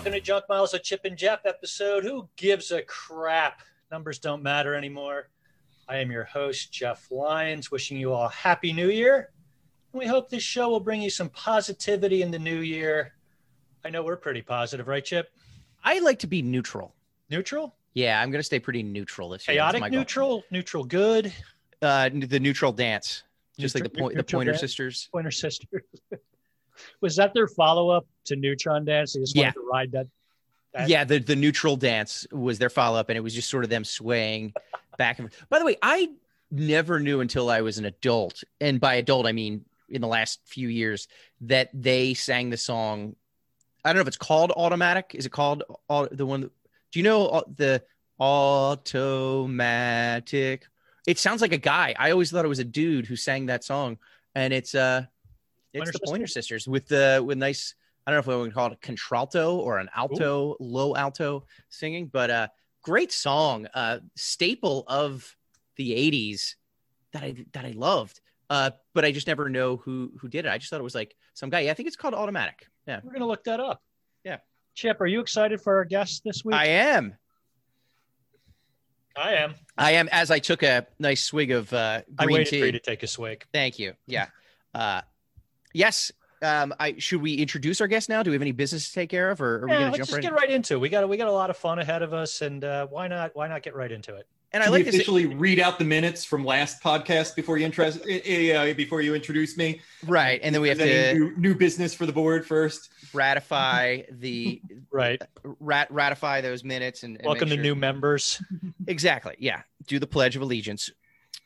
Welcome to Junk Miles a Chip and Jeff episode. Who gives a crap? Numbers don't matter anymore. I am your host, Jeff Lyons, wishing you all a happy new year. And We hope this show will bring you some positivity in the new year. I know we're pretty positive, right, Chip? I like to be neutral. Neutral? Yeah, I'm going to stay pretty neutral this year. Chaotic my goal. neutral? Neutral good? Uh, the neutral dance, just like the Neutral- point, the Pointer dance? Sisters. Pointer Sisters. Was that their follow up to Neutron Dance? They just Yeah. wanted to ride that. that- Yeah, the the neutral dance was their follow up, and it was just sort of them swaying back and. By the way, I never knew until I was an adult, and by adult I mean in the last few years, that they sang the song. I don't know if it's called Automatic. Is it called au- the one? that- Do you know uh, the Automatic? It sounds like a guy. I always thought it was a dude who sang that song, and it's uh, it's Pointer the Pointer Sisters with the with nice. I don't know if we would call it a contralto or an alto, low alto singing, but uh, great song, uh, staple of the '80s that I that I loved. Uh, but I just never know who who did it. I just thought it was like some guy. Yeah, I think it's called Automatic. Yeah, We're going to look that up. Yeah. Chip, are you excited for our guest this week? I am. I am. I am. As I took a nice swig of uh, I green waited tea. for you to take a swig. Thank you. Yeah. Uh, yes. Um, I should we introduce our guest now? Do we have any business to take care of, or are we going to jump just right? get in? right into it. We got we got a lot of fun ahead of us, and uh, why not why not get right into it? And I Should like we this. officially read out the minutes from last podcast before you interest, uh, before you introduce me. Right, and then we have Presenting to new, new business for the board first. ratify the Right. rat, ratify those minutes and, and Welcome make to sure- new members. exactly. Yeah, do the pledge of allegiance.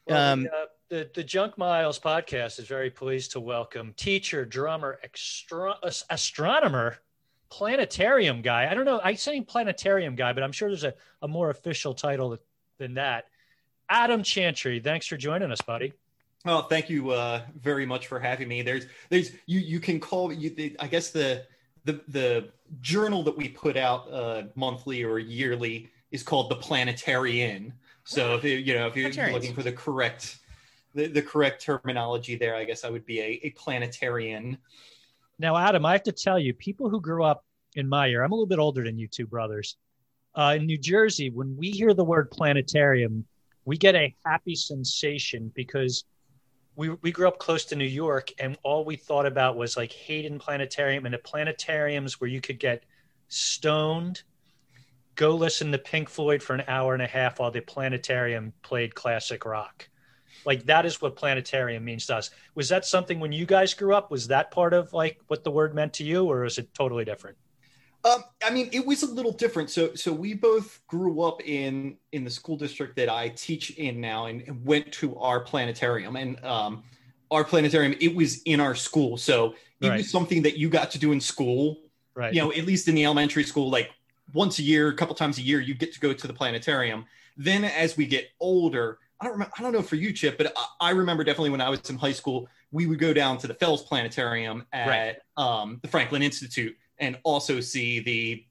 Well, Um, the, uh, the the Junk Miles podcast is very pleased to welcome teacher, drummer, extra, as- astronomer, planetarium guy. I don't know. I say planetarium guy, but I'm sure there's a, a more official title than that. Adam Chantry, thanks for joining us, buddy. Oh, thank you uh, very much for having me. There's, there's, you, you can call you. The, I guess the, the, the journal that we put out uh, monthly or yearly is called the Planetarian. So if you, you know, if you're looking for the correct, the, the correct terminology there, I guess I would be a, a planetarian. Now, Adam, I have to tell you, people who grew up in my year, I'm a little bit older than you two brothers. Uh, in New Jersey, when we hear the word planetarium, we get a happy sensation because we, we grew up close to New York and all we thought about was like Hayden Planetarium and the planetariums where you could get stoned, go listen to Pink Floyd for an hour and a half while the planetarium played classic rock. Like that is what planetarium means to us. Was that something when you guys grew up? Was that part of like what the word meant to you, or is it totally different? Um, I mean, it was a little different. So, so we both grew up in in the school district that I teach in now, and, went to our planetarium. And um, our planetarium, it was in our school, so it Right. was something that you got to do in school. Right. You know, at least in the elementary school, like once a year, a couple times a year, you get to go to the planetarium. Then, as we get older, I don't remember. I don't know for you, Chip, but I, I remember definitely when I was in high school, we would go down to the Fels Planetarium at Right. um, the Franklin Institute and also see the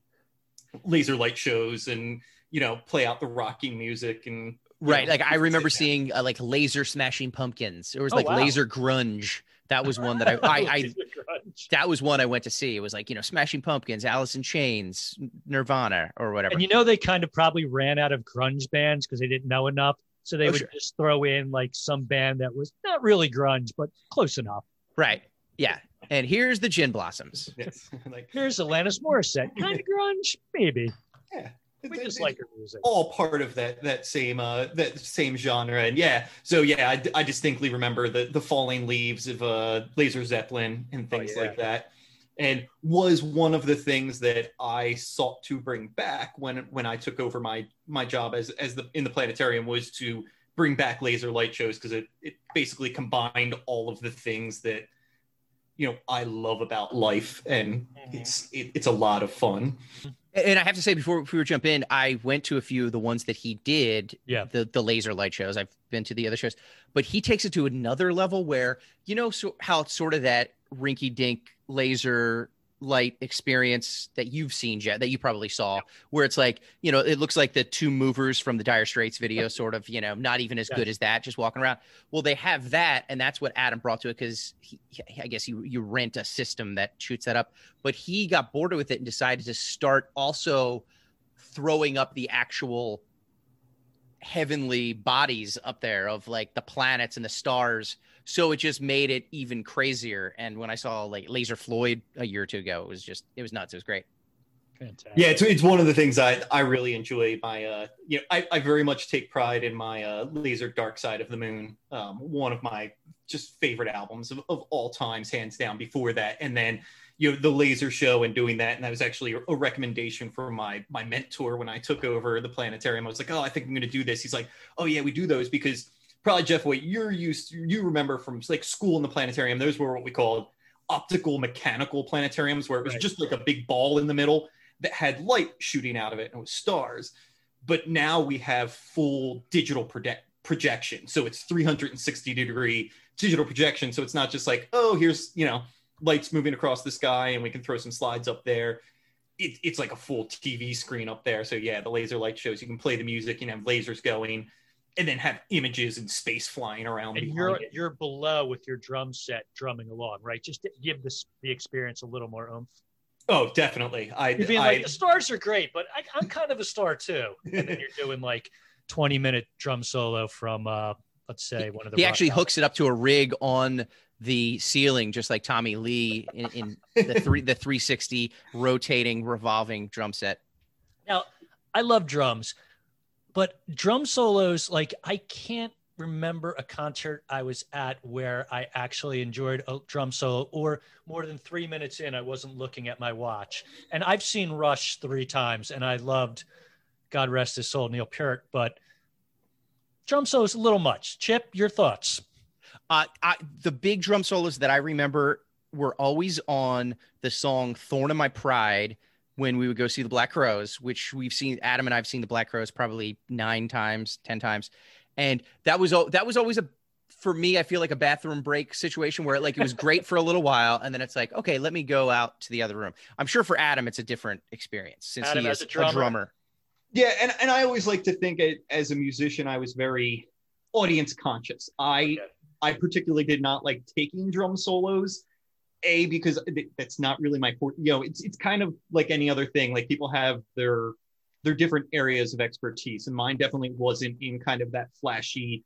laser light shows and you know play out the rocking music and Right. know, Like I remember seeing uh, like laser smashing pumpkins. It was Oh, like wow. laser grunge. That was one that I, I, I that was one I went to see. It was like, you know, Smashing Pumpkins, Alice in Chains, Nirvana, or whatever. and you know they kind of probably ran out of grunge bands because they didn't know enough, so they Oh, would sure. just throw in like some band that was not really grunge but close enough. right. Yeah. And here's the Gin Blossoms. yes like Here's Alanis Morissette, kind of grunge, maybe. yeah We It- just it- like her music. all part of that that same uh that same genre and yeah so yeah i, I distinctly remember the the falling leaves of uh laser zeppelin and Oh, things yeah. like that and was one of the things that i sought to bring back when when i took over my my job as as the in the planetarium was to bring back laser light shows because it it basically combined all of the things that you know i love about life and Mhm. it's it, it's a lot of fun And I have to say, before, before we jump in, I went to a few of the ones that he did, Yeah. the the laser light shows. I've been to the other shows, but he takes it to another level where you know so, how it's sort of that rinky dink laser light experience that you've seen, yet that you probably saw, where it's like, you know, it looks like the two movers from the Dire Straits video, sort of, you know, not even as good as that, just walking around. Well, they have that, and that's what Adam brought to it because I guess you you rent a system that shoots that up, but he got bored with it and decided to start also throwing up the actual heavenly bodies up there of like the planets and the stars so it just made it even crazier and when i saw like laser floyd a year or two ago it was just it was nuts it was great Fantastic. Yeah, it's, it's one of the things I, I really enjoy. My uh, you know, I, I very much take pride in my uh, Laser Dark Side of the Moon. Um, one of my just favorite albums of, of all times, hands down. Before that, and then you know the laser show and doing that and that was actually a recommendation for my my mentor when i took over the planetarium i was like oh i think i'm going to do this he's like oh yeah we do those because probably jeff what you're used to, you remember from like school in the planetarium those were what we called optical mechanical planetariums where it was right. just like a big ball in the middle that had light shooting out of it and it was stars but now we have full digital project projection so it's 360 degree digital projection so it's not just like oh here's you know lights moving across the sky and we can throw some slides up there. It, it's like a full TV screen up there. So yeah, the laser light shows you can play the music and have lasers going and then have images and space flying around. And you're it. you're below with your drum set drumming along, right? Just to give this the experience a little more oomph. Oh, definitely. I you're being I, like the stars are great, but I, am kind of a star too. And then you're doing like 20 minute drum solo from uh let's say one of the. He actually hooks it up to a rig on the ceiling, just like Tommy Lee in, in the three the 360 rotating revolving drum set. Now, I love drums, but drum solos like I can't remember a concert I was at where I actually enjoyed a drum solo or more than three minutes in, I wasn't looking at my watch. And I've seen Rush three times and I loved, God rest his soul, Neil Peart, but drum solo is a little much. Chip, your thoughts? Uh, I, the big drum solos that I remember were always on the song "Thorn in My Pride" when we would go see the Black Crowes, which we've seen. Adam and I've seen the Black Crowes probably nine times, ten times, and that was that was always a for me. I feel like a bathroom break situation where like it was great for a little while, and then it's like, okay, let me go out to the other room. I'm sure for Adam, it's a different experience since Adam he is a drummer. a drummer. Yeah, and, and I always like to think as a musician, I was very audience conscious. I I particularly did not like taking drum solos. A because that's not really my you know it's it's kind of like any other thing like people have their their different areas of expertise and mine definitely wasn't in kind of that flashy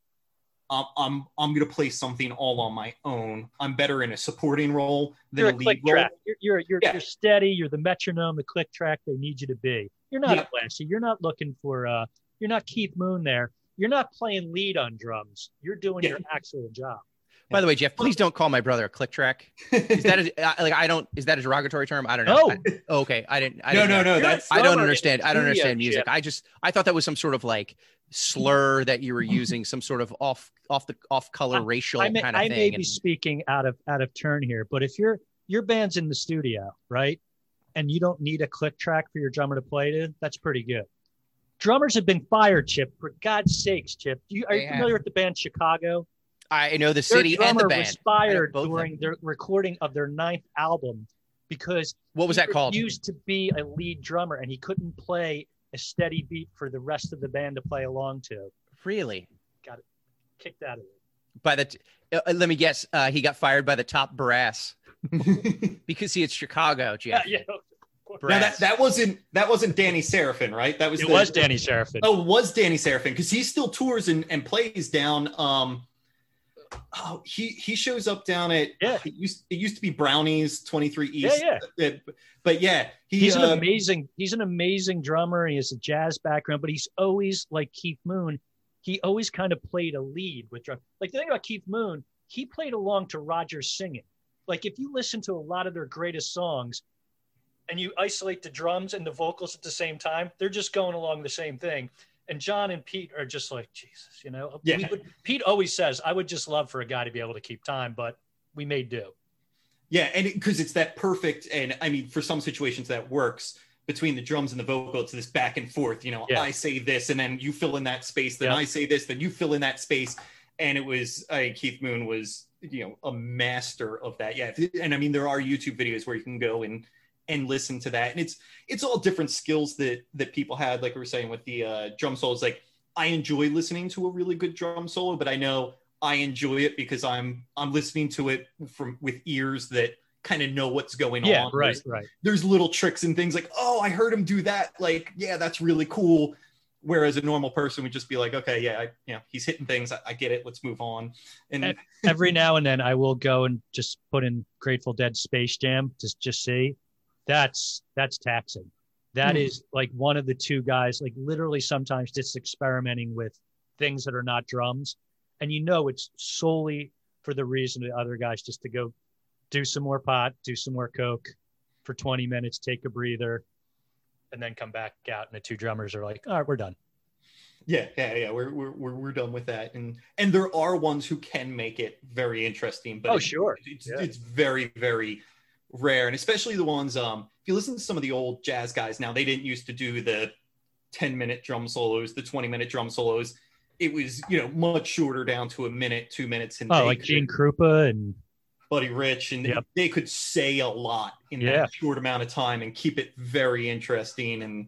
um, I'm I'm gonna play something all on my own. I'm better in a supporting role than you're a, a lead role. Track. You're you're you're, yeah. you're, steady. You're the metronome, the click track they need you to be. You're not yeah. flashy. You're not looking for uh. You're not Keith Moon there you're not playing lead on drums. You're doing yeah. your actual job. By the way, Jeff, please don't call my brother a click track. Is that a, like I don't? Is that a derogatory term? I don't know. No. I, oh, okay, I didn't. I no, didn't no, no. That's I don't understand. I don't understand music. I just I thought that was some sort of like slur that you were using, some sort of off off the off color racial I may, kind of I thing. I may be and, speaking out of out of turn here, but if your your band's in the studio, right, and you don't need a click track for your drummer to play to, that's pretty good. Drummers have been fired, Chip. For God's sakes, Chip. You, are you familiar with the band Chicago? I know the city Their and the band. was fired during their recording of their ninth album because what was that called? Used to be a lead drummer, and he couldn't play a steady beat for the rest of the band to play along to. Really? Got it kicked out of it. By the, t- uh, let me guess. Uh, he got fired by the top brass because he is Chicago, Jeff. Yeah, yeah. Now that, that wasn't that wasn't Danny Seraphine, right? That was it the, was Danny Seraphine. Oh, was Danny Seraphine because he still tours and, and plays down. Um, oh, he he shows up down at yeah. It used, it used to be Brownies Twenty Three East. Yeah, yeah. But yeah, he, he's an uh, amazing he's an amazing drummer. He has a jazz background, but he's always like Keith Moon. He always kind of played a lead with drum. Like the thing about Keith Moon, he played along to Roger's singing. Like if you listen to a lot of their greatest songs, and you isolate the drums and the vocals at the same time, they're just going along the same thing. And John and Pete are just like, Jesus, you know. Yeah. Would, Pete always says, I would just love for a guy to be able to keep time, but we may do. Yeah, and because it, it's that perfect, and I mean, for some situations that works between the drums and the vocal. It's this back and forth. You know, yeah. I say this, and then you fill in that space. Then I say this, then you fill in that space. And it was uh, Keith Moon was you know a master of that. Yeah, and I mean, there are YouTube videos where you can go and and listen to that. And it's it's all different skills that that people had. Like we were saying with the uh, drum solos, like I enjoy listening to a really good drum solo, but I know I enjoy it because I'm I'm listening to it from with ears that kind of know what's going Yeah, on. right, There's, right. there's little tricks and things like, oh, I heard him do that. Like, yeah, that's really cool. Whereas a normal person would just be like, okay, yeah, I, you know, he's hitting things. I, I get it. Let's move on. And And- Every now and then I will go and just put in Grateful Dead Space Jam to just see. That's that's taxing. That Hmm. is like one of the two guys, like literally sometimes just experimenting with things that are not drums. And you know it's solely for the reason of the other guys just to go do some more pot, do some more coke for 20 minutes, take a breather, and then come back out. And the two drummers are like, all right, we're done. yeah, yeah, yeah, we're, we're, we're, we're done with that. And, and there are ones who can make it very interesting, but Oh, it- sure. it's, Yeah. it's very, very rare. And especially the ones, um, if you listen to some of the old jazz guys now, they didn't used to do the 10 minute drum solos, the 20 minute drum solos. It was, you know, much shorter down to a minute, two minutes. And Oh, like could- Gene Krupa and Buddy Rich, and Yep. they could say a lot in Yeah. that short amount of time and keep it very interesting and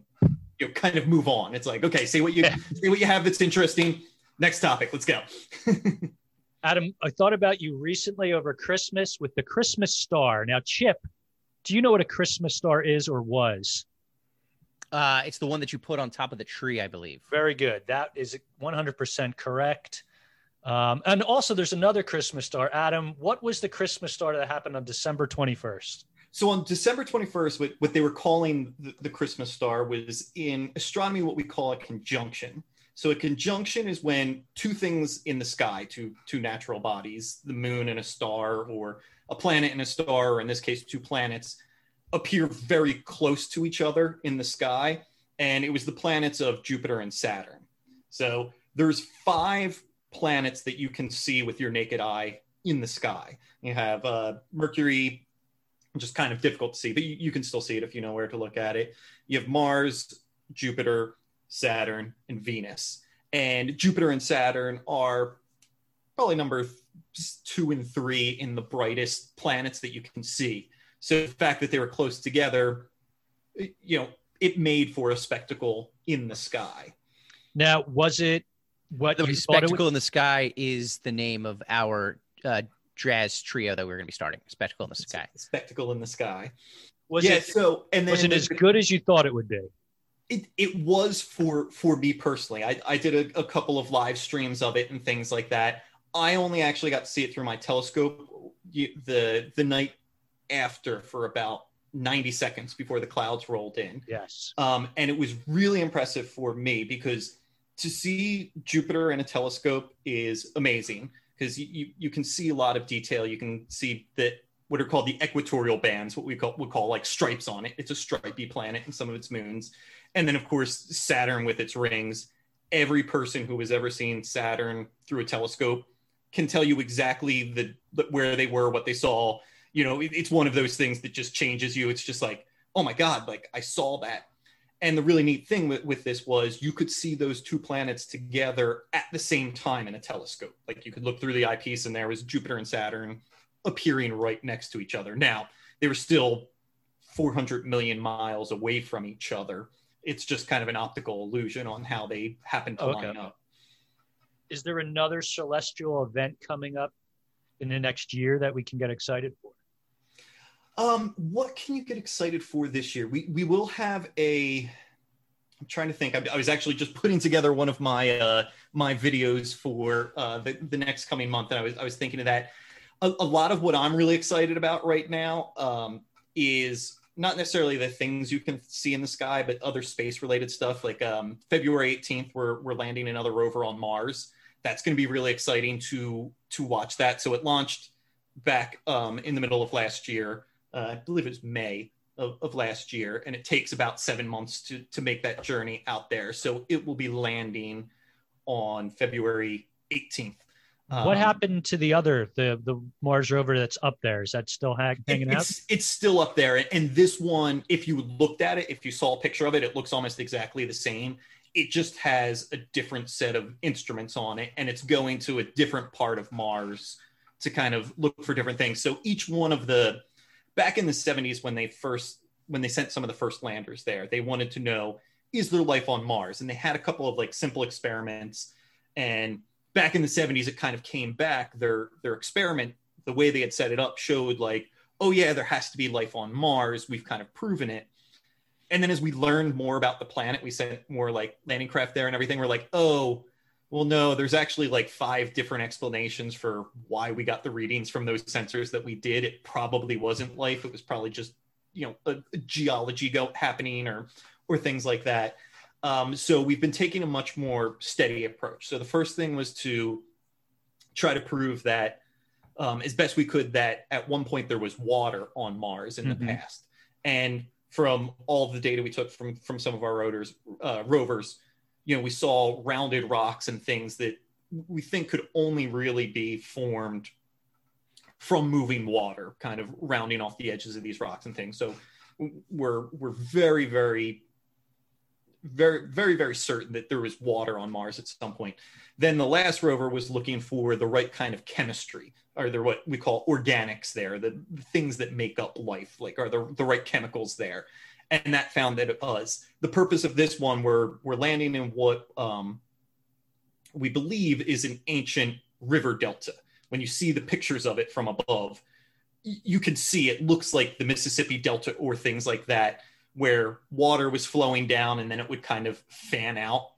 you know kind of move on. It's like okay, say what you Yeah. say what you have that's interesting. Next topic, let's go. Adam, I thought about you recently over Christmas with the Christmas star. Now, Chip, do you know what a Christmas star is or was? Uh, it's the one that you put on top of the tree, I believe. Very good. That is 100% correct. Um, and also, there's another Christmas star. Adam, what was the Christmas star that happened on December 21st? So on December 21st, what, what they were calling the, the Christmas star was in astronomy what we call a conjunction. So a conjunction is when two things in the sky, two two natural bodies, the moon and a star, or a planet and a star, or in this case, two planets, appear very close to each other in the sky. And it was the planets of Jupiter and Saturn. So there's five planets that you can see with your naked eye in the sky. You have uh, Mercury, just kind of difficult to see, but you, you can still see it if you know where to look at it. You have Mars, Jupiter, Saturn, and Venus. And Jupiter and Saturn are probably number two and three in the brightest planets that you can see. So the fact that they were close together, you know, it made for a spectacle in the sky. Now, was it what The you thought it Spectacle would? in the Sky is the name of our uh, jazz trio that we're going to be starting. Spectacle in the Sky. Spectacle in the sky. Was yeah. it so and then was it the- as good as you thought it would be? It, it was for for me personally. I, I did a, a couple of live streams of it and things like that. I only actually got to see it through my telescope the the night after for about 90 seconds before the clouds rolled in. Yes. um, and it was really impressive for me because to see jupiter in a telescope is amazing because you, you, can see a lot of detail. You can see that what are called the equatorial bands what we call would call like stripes on it. It's a stripy planet and some of its moons and then of course saturn with its rings. Every person who has ever seen saturn through a telescope can tell you exactly the, where they were what they saw. You know it, it's one of those things that just changes you. It's just like oh my god like i saw that. And the really neat thing with, with this was you could see those two planets together at the same time in a telescope. Like you could look through the eyepiece and there was jupiter and saturn appearing right next to each other. Now they were still 400 million miles away from each other it's just kind of an optical illusion on how they happen to Okay. line up Is there another celestial event coming up in the next year that we can get excited for? Um, what can you get excited for this year? We we will have a. I'm trying to think. I, I was actually just putting together one of my uh, my videos for uh, the the next coming month, and I was I was thinking of that. A, a lot of what I'm really excited about right now um, is not necessarily the things you can see in the sky, but other space related stuff. Like um, February 18th, we're we're landing another rover on Mars. That's going to be really exciting to to watch that. So it launched back um, in the middle of last year uh, I believe it was May of, of last year, and it takes about seven months to to make that journey out there. So it will be landing on February 18th. What Um, happened to the other the the Mars rover that's up there? Is that still ha- it- hanging out? it's, it's still up there, and this one, if you looked at it, if you saw a picture of it, it looks almost exactly the same. It just has a different set of instruments on it, and it's going to a different part of Mars to kind of look for different things. So each one of the back in the 70s when they first when they sent some of the first landers there, they wanted to know is there life on Mars, and they had a couple of like simple experiments. And back in the 70s, it kind of came back. Their their experiment, the way they had set it up, showed like, oh yeah, there has to be life on Mars. We've kind of proven it. And then as we learned more about the planet, we sent more like landing craft there and everything. We're like, oh, well, no, there's actually like five different explanations for why we got the readings from those sensors that we did. It probably wasn't life. It was probably just, you know, a, a geology go happening or or things like that. Um, so we've been taking a much more steady approach. So the first thing was to try to prove that um, as best we could that at one point there was water on Mars in Mhm. the past, and from all the data we took from from some of our rotors, uh, rovers, you know, we saw rounded rocks and things that we think could only really be formed from moving water, kind of rounding off the edges of these rocks and things. So we're we're very very very very very certain that there was water on Mars at some point. Then the last rover was looking for the right kind of chemistry, or the what we call organics there, the, the things that make up life, like are the the right chemicals there, and that found that it was. The purpose of this one, we're we're landing in what um, we believe is an ancient river delta. When you see the pictures of it from above, you can see it looks like the Mississippi Delta or things like that, where water was flowing down and then it would kind of fan out.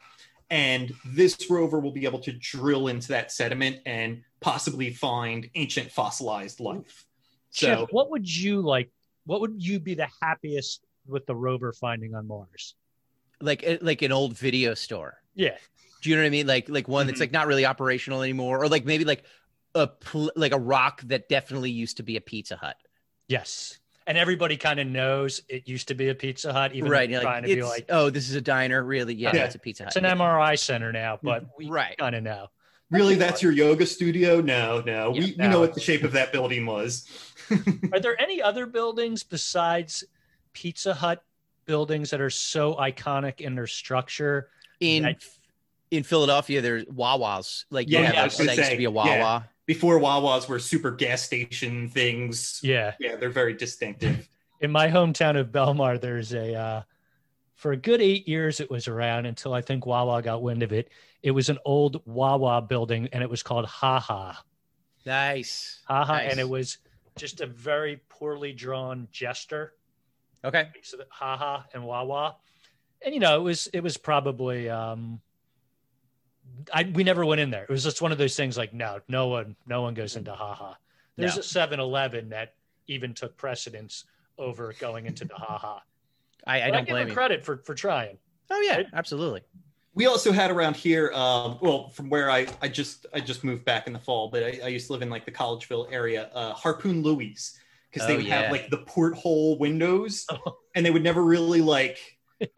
And this rover will be able to drill into that sediment and possibly find ancient fossilized life. So, Chip, what would you like? What would you be the happiest with the rover finding on Mars? Like eh, like an old video store. Yeah, Do you know what I mean? Like like one that's Mhm. like not really operational anymore, or like maybe like a pl- like a rock that definitely used to be a Pizza Hut. yes. And everybody kind of knows it used to be a Pizza Hut, even right? though You're trying like, to be like oh, this is a diner. Really? Yeah, Yeah. it's a Pizza Hut. it's an MRI center now, but mm-hmm. we Right. kind of know. really, that's your yoga studio? No, no. Yeah, we, we no. know what the shape of that building was. Are there any other buildings besides Pizza Hut buildings that are so iconic in their structure? in that- in Philadelphia, there's Wawas. Like Yeah, you I have was like, gonna that used to say, be a Wawa. Yeah. Before Wawas were super gas station things. yeah. Yeah, they're very distinctive. in my hometown of Belmar, there's a uh, for a good eight years it was around until I think Wawa got wind of it. It was an old Wawa building, and it was called Ha Ha Nice. Ha Ha, Nice. and it was just a very poorly drawn gesture. Okay. So that Ha Ha and Wawa, and you know it was it was probably um, I we never went in there. It was just one of those things like no, no one no one goes into Ha Ha. There's No. a 7-Eleven that even took precedence over going into the Ha Ha. I, I don't give blame you. credit for for trying. Oh yeah, Right? absolutely. we also had around here um, well from where I, I just i just moved back in the fall but i, I used to live in like the collegeville area uh, harpoon louis because they Oh, would yeah. have like the porthole windows Oh. and they would never really like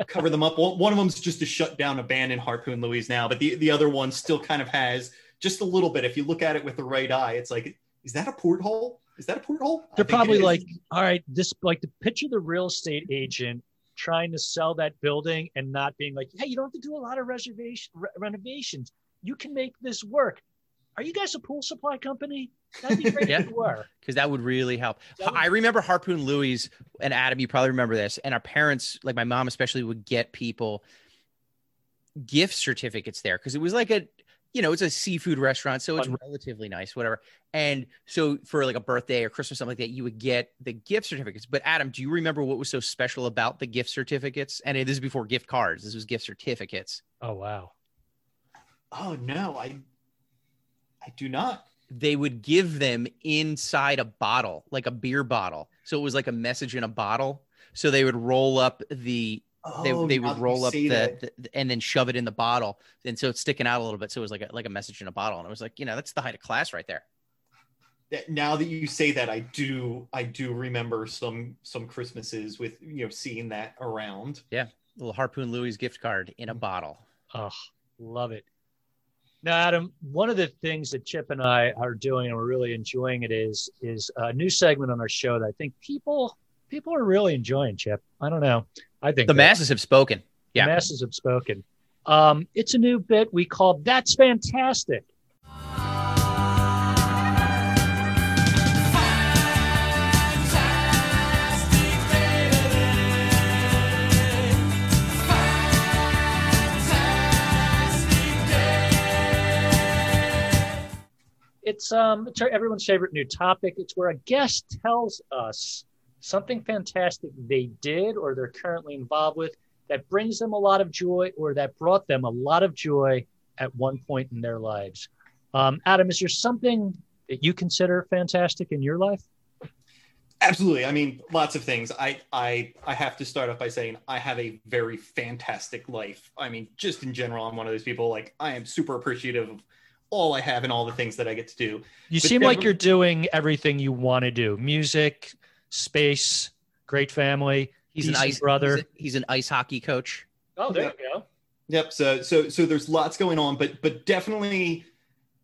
cover them up. One one of them's just a shut down abandoned harpoon Louise now but the, the other one still kind of has just a little bit. If you look at it with the right eye it's like is that a porthole? Is that a porthole? They're probably like, all right, this like the picture of the real estate agent trying to sell that building and not being like, hey, you don't have to do a lot of reservation re- renovations. You can make this work. Are you guys a pool supply company? That'd be great Yeah. if you were. because that would really help. Would- I remember Harpoon Louis and Adam. You probably remember this, and our parents, like my mom especially, would get people gift certificates there because it was like a, you know, it's a seafood restaurant, so it's Fun. relatively nice, whatever. And so for like a birthday or Christmas, something like that, you would get the gift certificates. But Adam, do you remember what was so special about the gift certificates? And this is before gift cards. This was gift certificates. Oh wow. oh no i i do not they would give them inside a bottle, like a beer bottle. So it was like a message in a bottle. So they would roll up the they, Oh, they now would that you roll up the, the and then shove it in the bottle, and so it's sticking out a little bit. So it was like a, like a message in a bottle, and it was like you know that's the height of class right there. that now that you say that i do i do remember some some christmases with you know seeing that around Yeah, little harpoon Louis gift card in a mm. bottle. Oh, love it. Now, Adam, one of the things that Chip and I are doing, and we're really enjoying it, is is a new segment on our show that I think people people are really enjoying. Chip, I don't know. I think The that- masses have spoken. Yeah, the masses have spoken. Um, it's a new bit we call "That's Fantastic." It's um it's everyone's favorite new topic. It's where a guest tells us something fantastic they did or they're currently involved with that brings them a lot of joy or that brought them a lot of joy at one point in their lives. Um, Adam, is there something that you consider fantastic in your life? Absolutely. I mean, lots of things. I I I have to start off by saying I have a very fantastic life. I mean, just in general, I'm one of those people like I am super appreciative of all I have and all the things that I get to do. You But seem like you're doing everything you want to do. Music, space, great family. He's an ice brother. He's, a- he's an ice hockey coach. Oh, there you go. Yep. So so so there's lots going on, but but definitely,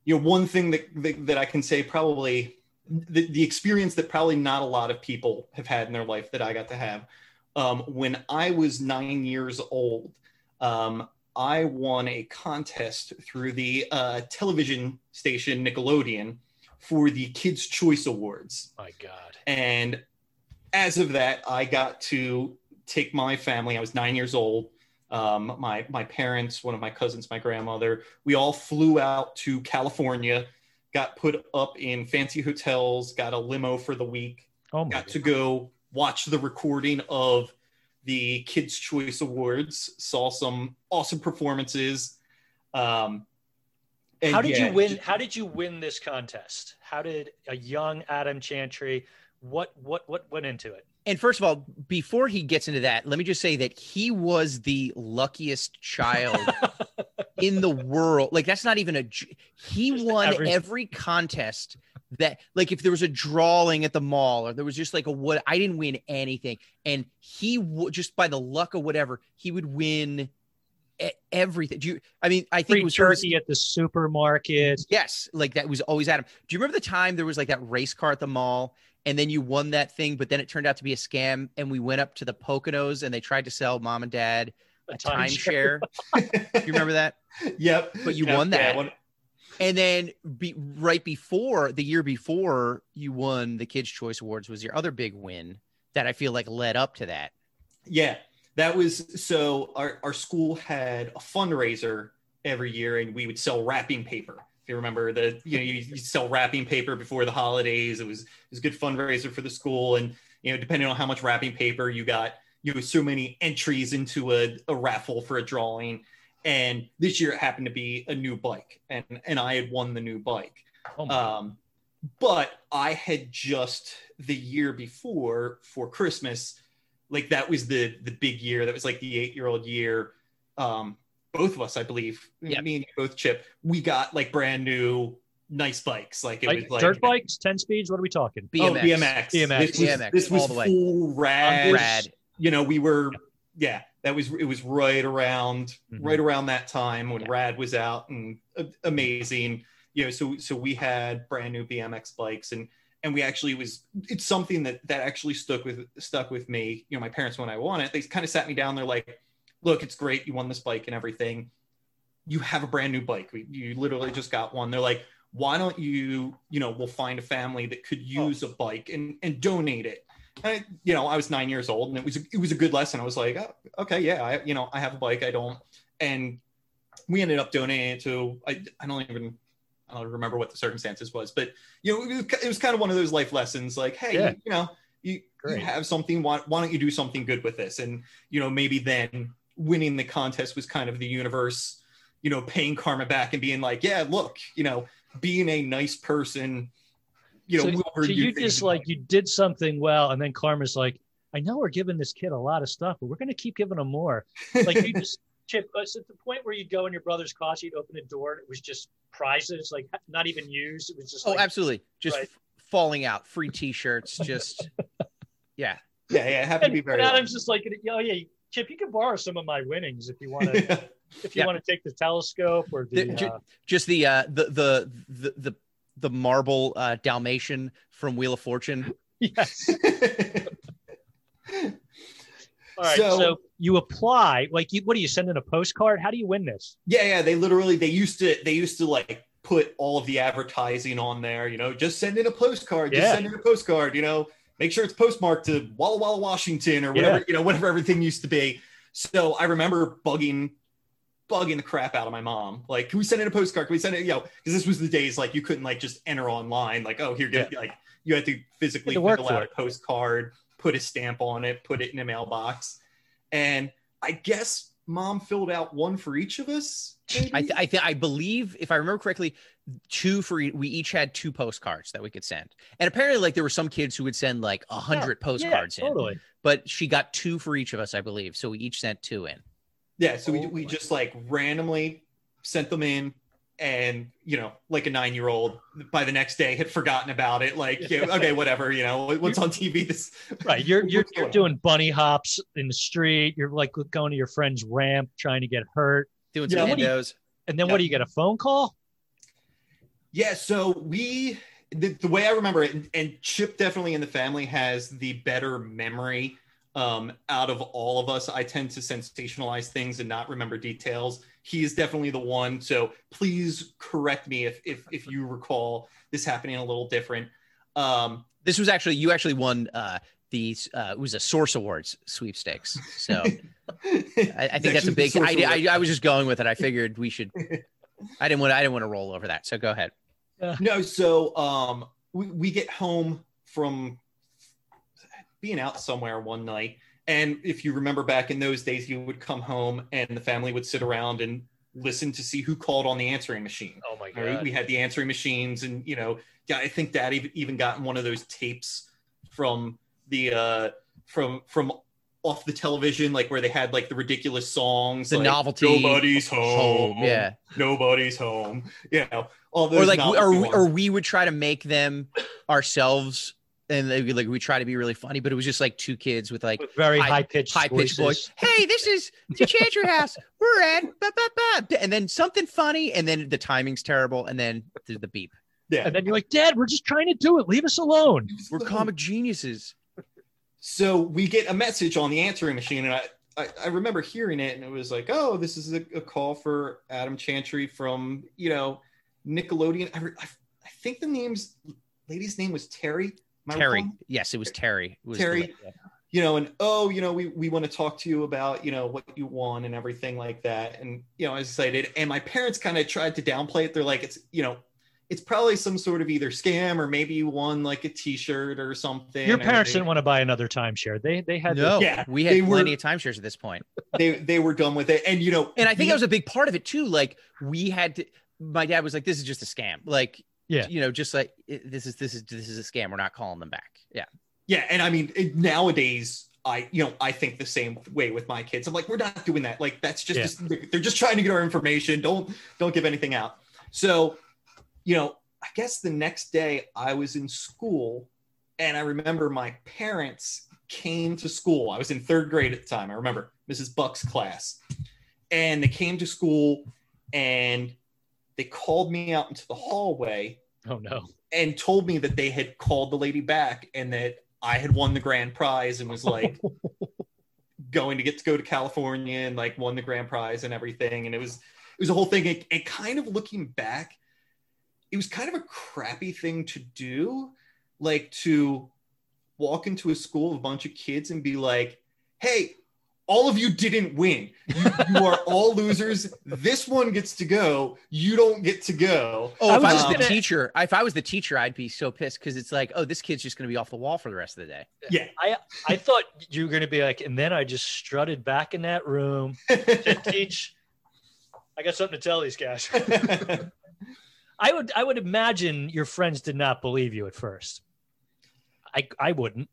you know, one thing that that, that I can say probably the, the experience that probably not a lot of people have had in their life that I got to have. Um, when I was nine years old, um, I won a contest through the uh, television station Nickelodeon for the Kids Choice Awards. My God. And as of that, I got to take my family. I was nine years old. Um, my my parents, one of my cousins, my grandmother. We all flew out to California, got put up in fancy hotels, got a limo for the week, Oh my got God. to go watch the recording of the Kids Choice Awards. Saw some awesome performances. Um, and How did yeah, you win? j- How did you win this contest? How did a young Adam Chantry? What what what went into it? And first of all, before he gets into that, let me just say that he was the luckiest child in the world. Like that's not even a. He won every- every contest that, like, if there was a drawing at the mall or there was just like a what, I didn't win anything, and he would just by the luck of whatever, he would win e- everything. Do you? I mean, I think Free it was sort of- turkey at the supermarket. Yes, like that was always Adam. Do you remember the time there was like that race car at the mall and then you won that thing, but then it turned out to be a scam and we went up to the Poconos and they tried to sell mom and dad a timeshare. you remember that? Yep. But you Yep, won yeah, that. one- And then be, right before the year before you won the Kids Choice Awards was your other big win that I feel like led up to that. Yeah, that was so. Our our school had a fundraiser every year, and we would sell wrapping paper. If you remember the, you know, you, you sell wrapping paper before the holidays. It was it was a good fundraiser for the school, and you know, depending on how much wrapping paper you got, you had so many entries into a, a raffle for a drawing. And this year it happened to be a new bike, and and I had won the new bike. Oh Um, but I had just the year before for Christmas, like that was the the big year. That was like the eight year old year. Um, both of us, I believe, Yep. me and you both, Chip, we got like brand new nice bikes. Like it Like, was like dirt bikes, ten speeds. What are we talking? Oh, BMX. BMX. BMX. This was, BMX, this was all the way. full rad. Rad. You know, we were, yeah, that was it was right around Mhm. right around that time when Yeah. Rad was out and uh, amazing. You know, so so we had brand new BMX bikes and and we actually was it's something that that actually stuck with stuck with me. You know, my parents when I won it, they kind of sat me down. They're like, "Look, it's great you won this bike and everything. You have a brand new bike. You literally just got one." They're like, "Why don't you, you know, we'll find a family that could use a bike and and donate it." I, you know, I was nine years old, and it was it was a good lesson. I was like, oh, okay, yeah, I you know, I have a bike, I don't, and we ended up donating it to I, I don't even I don't remember what the circumstances was, but you know, it was, it was kind of one of those life lessons, like, hey, Yeah. you, you know, you, you have something, why, why don't you do something good with this? And you know, maybe then winning the contest was kind of the universe, you know, paying karma back and being like, yeah, look, you know, being a nice person. You know, so, will so you just like you did something well, and then Karma's like, I know we're giving this kid a lot of stuff, but we're going to keep giving him more. Like you just chip us at the point where you'd go in your brother's car, you'd open a door, and it was just prizes, like not even used. It was just Oh, like, absolutely. Just Right. f- falling out, free t-shirts, just yeah. yeah, yeah, it happened to be very. and Adam's just like, oh yeah, Chip, you can borrow some of my winnings if you want to. if you Yeah. want to take the telescope or the, The- uh, Just the uh the the the the, the marble uh Dalmatian from Wheel of Fortune. yes. All right, so, So- you apply. Like, you, what do you send in a postcard? How do you win this? Yeah, yeah. They literally they used to they used to like put all of the advertising on there. You know, just send in a postcard. Just Yeah. send in a postcard. You know, make sure it's postmarked to Walla Walla, Washington, or whatever. Yeah. You know, whatever everything used to be. So I remember bugging bugging the crap out of my mom. Like, can we send in a postcard? Can we send it? You know, because this was the days like you couldn't like just enter online. Like, oh, here, get like you had to physically You had to work fill out it. a postcard, put a stamp on it, put it in a mailbox, and I guess mom filled out one for each of us. maybe? I th- I, th- I believe if I remember correctly, two for e- we each had two postcards that we could send, and apparently like there were some kids who would send like a hundred postcards yeah, in, but she got two for each of us, I believe. So we each sent two in. Yeah, so we Oh we my- just like randomly sent them in, and you know, like a nine year old, by the next day had forgotten about it. Like, you know, okay, whatever, you know, what's on TV? This Right. You're you're, you're doing bunny hops in the street. You're like going to your friend's ramp trying to get hurt. Doing Yeah, some what windows. And then Yeah. what do you get? A phone call? Yeah, so we the, the way I remember it, and, and Chip definitely in the family has the better memory um, out of all of us. I tend to sensationalize things and not remember details. He is definitely the one. So please correct me if if, if you recall this happening a little different. Um, This was actually you actually won uh these uh it was a Source Awards sweepstakes. So I, I think that's a big. I, I, I was just going with it. I figured we should. I didn't want. I didn't want to roll over that. So go ahead. No, so um, we, we get home from being out somewhere one night. And if you remember back in those days, you would come home and the family would sit around and listen to see who called on the answering machine. Oh my All right, we had the answering machines, and you know, yeah, I think Dad even even gotten one of those tapes from the uh, from from off the television, like where they had like the ridiculous songs, The like, novelty Nobody's home. Home, yeah. Nobody's home. You know, all those Or like, or we, or we would try to make them ourselves, and they, like we try to be really funny, but it was just like two kids with like With very high- high pitched high pitched voice. Hey, this is the Chantry House. We're at ba, ba, ba. and then something funny, and then the timing's terrible, and then the, the beep. yeah. And then you're like, Dad, we're just trying to do it. Leave us alone. We're comic geniuses. so we get a message on the answering machine and I, I, I remember hearing it and it was like oh this is a, a call for adam chantry from you know nickelodeon i, I, I think the name's lady's name was terry Am Terry. Yes, it was Terry. It was the- terry you know and oh you know we, we want to talk to you about you know what you won and everything like that and you know I was excited and my parents kind of tried to downplay it they're like it's you know it's probably some sort of either scam or maybe you won like a t-shirt or something Your parents they- didn't want to buy another timeshare. They they had no, Yeah, we they had were- plenty of timeshares at this point. they they were done with it and you know And I think we- that was a big part of it too. Like we had to, my dad was like, this is just a scam. Like, Yeah. you know, just like this is, this is, this is a scam. We're not calling them back. Yeah. Yeah, and I mean it, nowadays, I you know I think the same way with my kids. I'm like, we're not doing that. Like that's just they're just trying to get our information. Don't don't give anything out. So, you know, I guess the next day I was in school, and I remember my parents came to school. I was in third grade at the time. I remember Mrs. Buck's class, and they came to school, and they called me out into the hallway Oh no. and told me that they had called the lady back and that I had won the grand prize and was like going to get to go to California and like won the grand prize and everything. And it was it was a whole thing. It, it kind of looking back, it was kind of a crappy thing to do, like to walk into a school of a bunch of kids and be like, "Hey, all of you didn't win. You, you are all losers. This one gets to go. You don't get to go." Oh, if I was just the teacher, if I was the teacher, I'd be so pissed because it's like, oh, this kid's just going to be off the wall for the rest of the day. Yeah. I I thought you were going to be like, and then I just strutted back in that room to teach. I got something to tell these guys. I would I would imagine your friends did not believe you at first. I I wouldn't.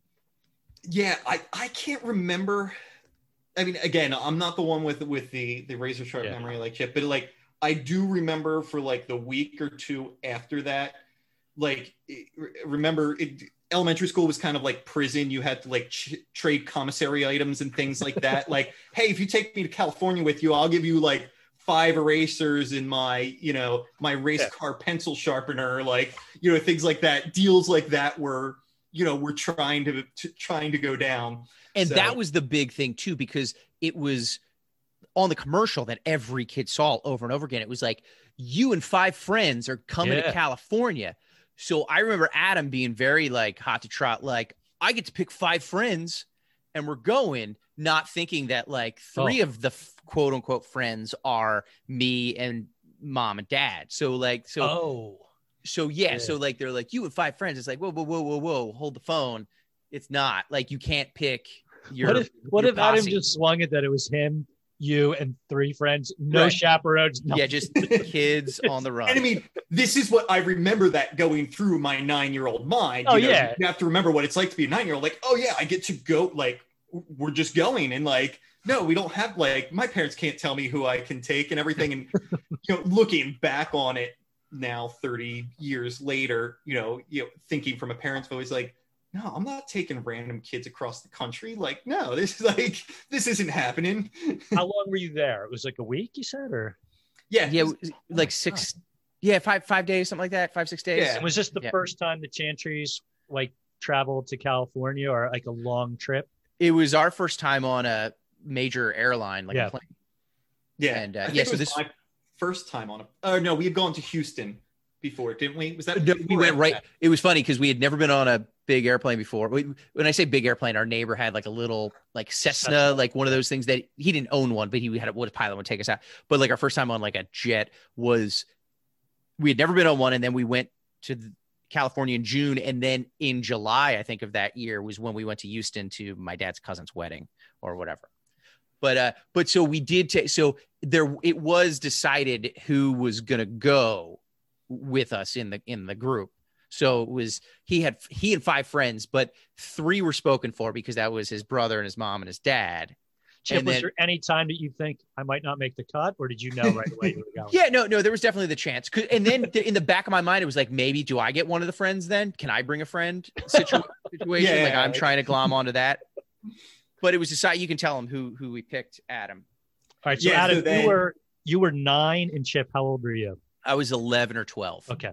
yeah i i can't remember i mean again i'm not the one with with the the razor sharp Yeah. memory like chip but like i do remember for like the week or two after that like remember it, elementary school was kind of like prison you had to like ch- trade commissary items and things like that like hey if you take me to california with you i'll give you like five erasers in my you know my race Yeah. car pencil sharpener like you know things like that deals like that were you know were trying to, to trying to go down And So- that was the big thing too, because it was on the commercial that every kid saw over and over again. It was like, you and five friends are coming to California. So I remember Adam being very like hot to trot, like, I get to pick five friends and we're going, not thinking that like three oh. of the f- quote unquote friends are me and mom and dad. So like so oh, so yeah, Yeah. so like they're like you and five friends. It's like whoa whoa whoa whoa whoa, hold the phone. It's not like you can't pick your. what if what your if Adam just swung it that it was him, you, and three friends, no Right. chaperones, no. yeah, just kids on the run. And I mean, this is what I remember that going through my nine year old mind. Oh, you know, yeah. You have to remember what it's like to be a nine year old. Like, oh, yeah, I get to go. Like, we're just going. And like, no, we don't have, like, my parents can't tell me who I can take and everything. And, you know, looking back on it now, 30 years later, you know, you know, thinking from a parent's voice, like, no, I'm not taking random kids across the country. Like, no, this is like, this isn't happening. How long were you there? It was like a week, you said, or Yeah. yeah, this- like six. Yeah, five five days, something like that. Five six days. Yeah. was this the Yeah. first time the Chantries like traveled to California or like a long trip? It was our first time on a major airline, like Yeah. a plane. Yeah, And, uh, I think yeah, it so was this- my first time on a. Oh no, we had gone to Houston before, didn't we? Was that No, we went right. that? It was funny because we had never been on a big airplane before. We, when I say big airplane, our neighbor had like a little like Cessna, Cessna. like one of those things that he didn't own one, but he had a what a pilot would take us out. But like our first time on like a jet was we had never been on one, and then we went to California in June, and then in July, I think of that year was when we went to Houston to my dad's cousin's wedding or whatever. But uh, but so we did take so there it was decided who was gonna go with us in the in the group. So it was he had he had five friends, but three were spoken for because that was his brother and his mom and his dad. Chip, And was then- there any time that you think I might not make the cut, or did you know right away you were going? Yeah, no, no, there was definitely the chance. And then th- in the back of my mind, it was like, maybe do I get one of the friends then? Can I bring a friend situ- situation? Yeah, like I'm like- trying to glom onto that. But it was decided. You can tell him who who we picked. Adam. All right, so Yeah, so then- you were you were nine, and Chip, how old were you? I was 11 or 12. Okay,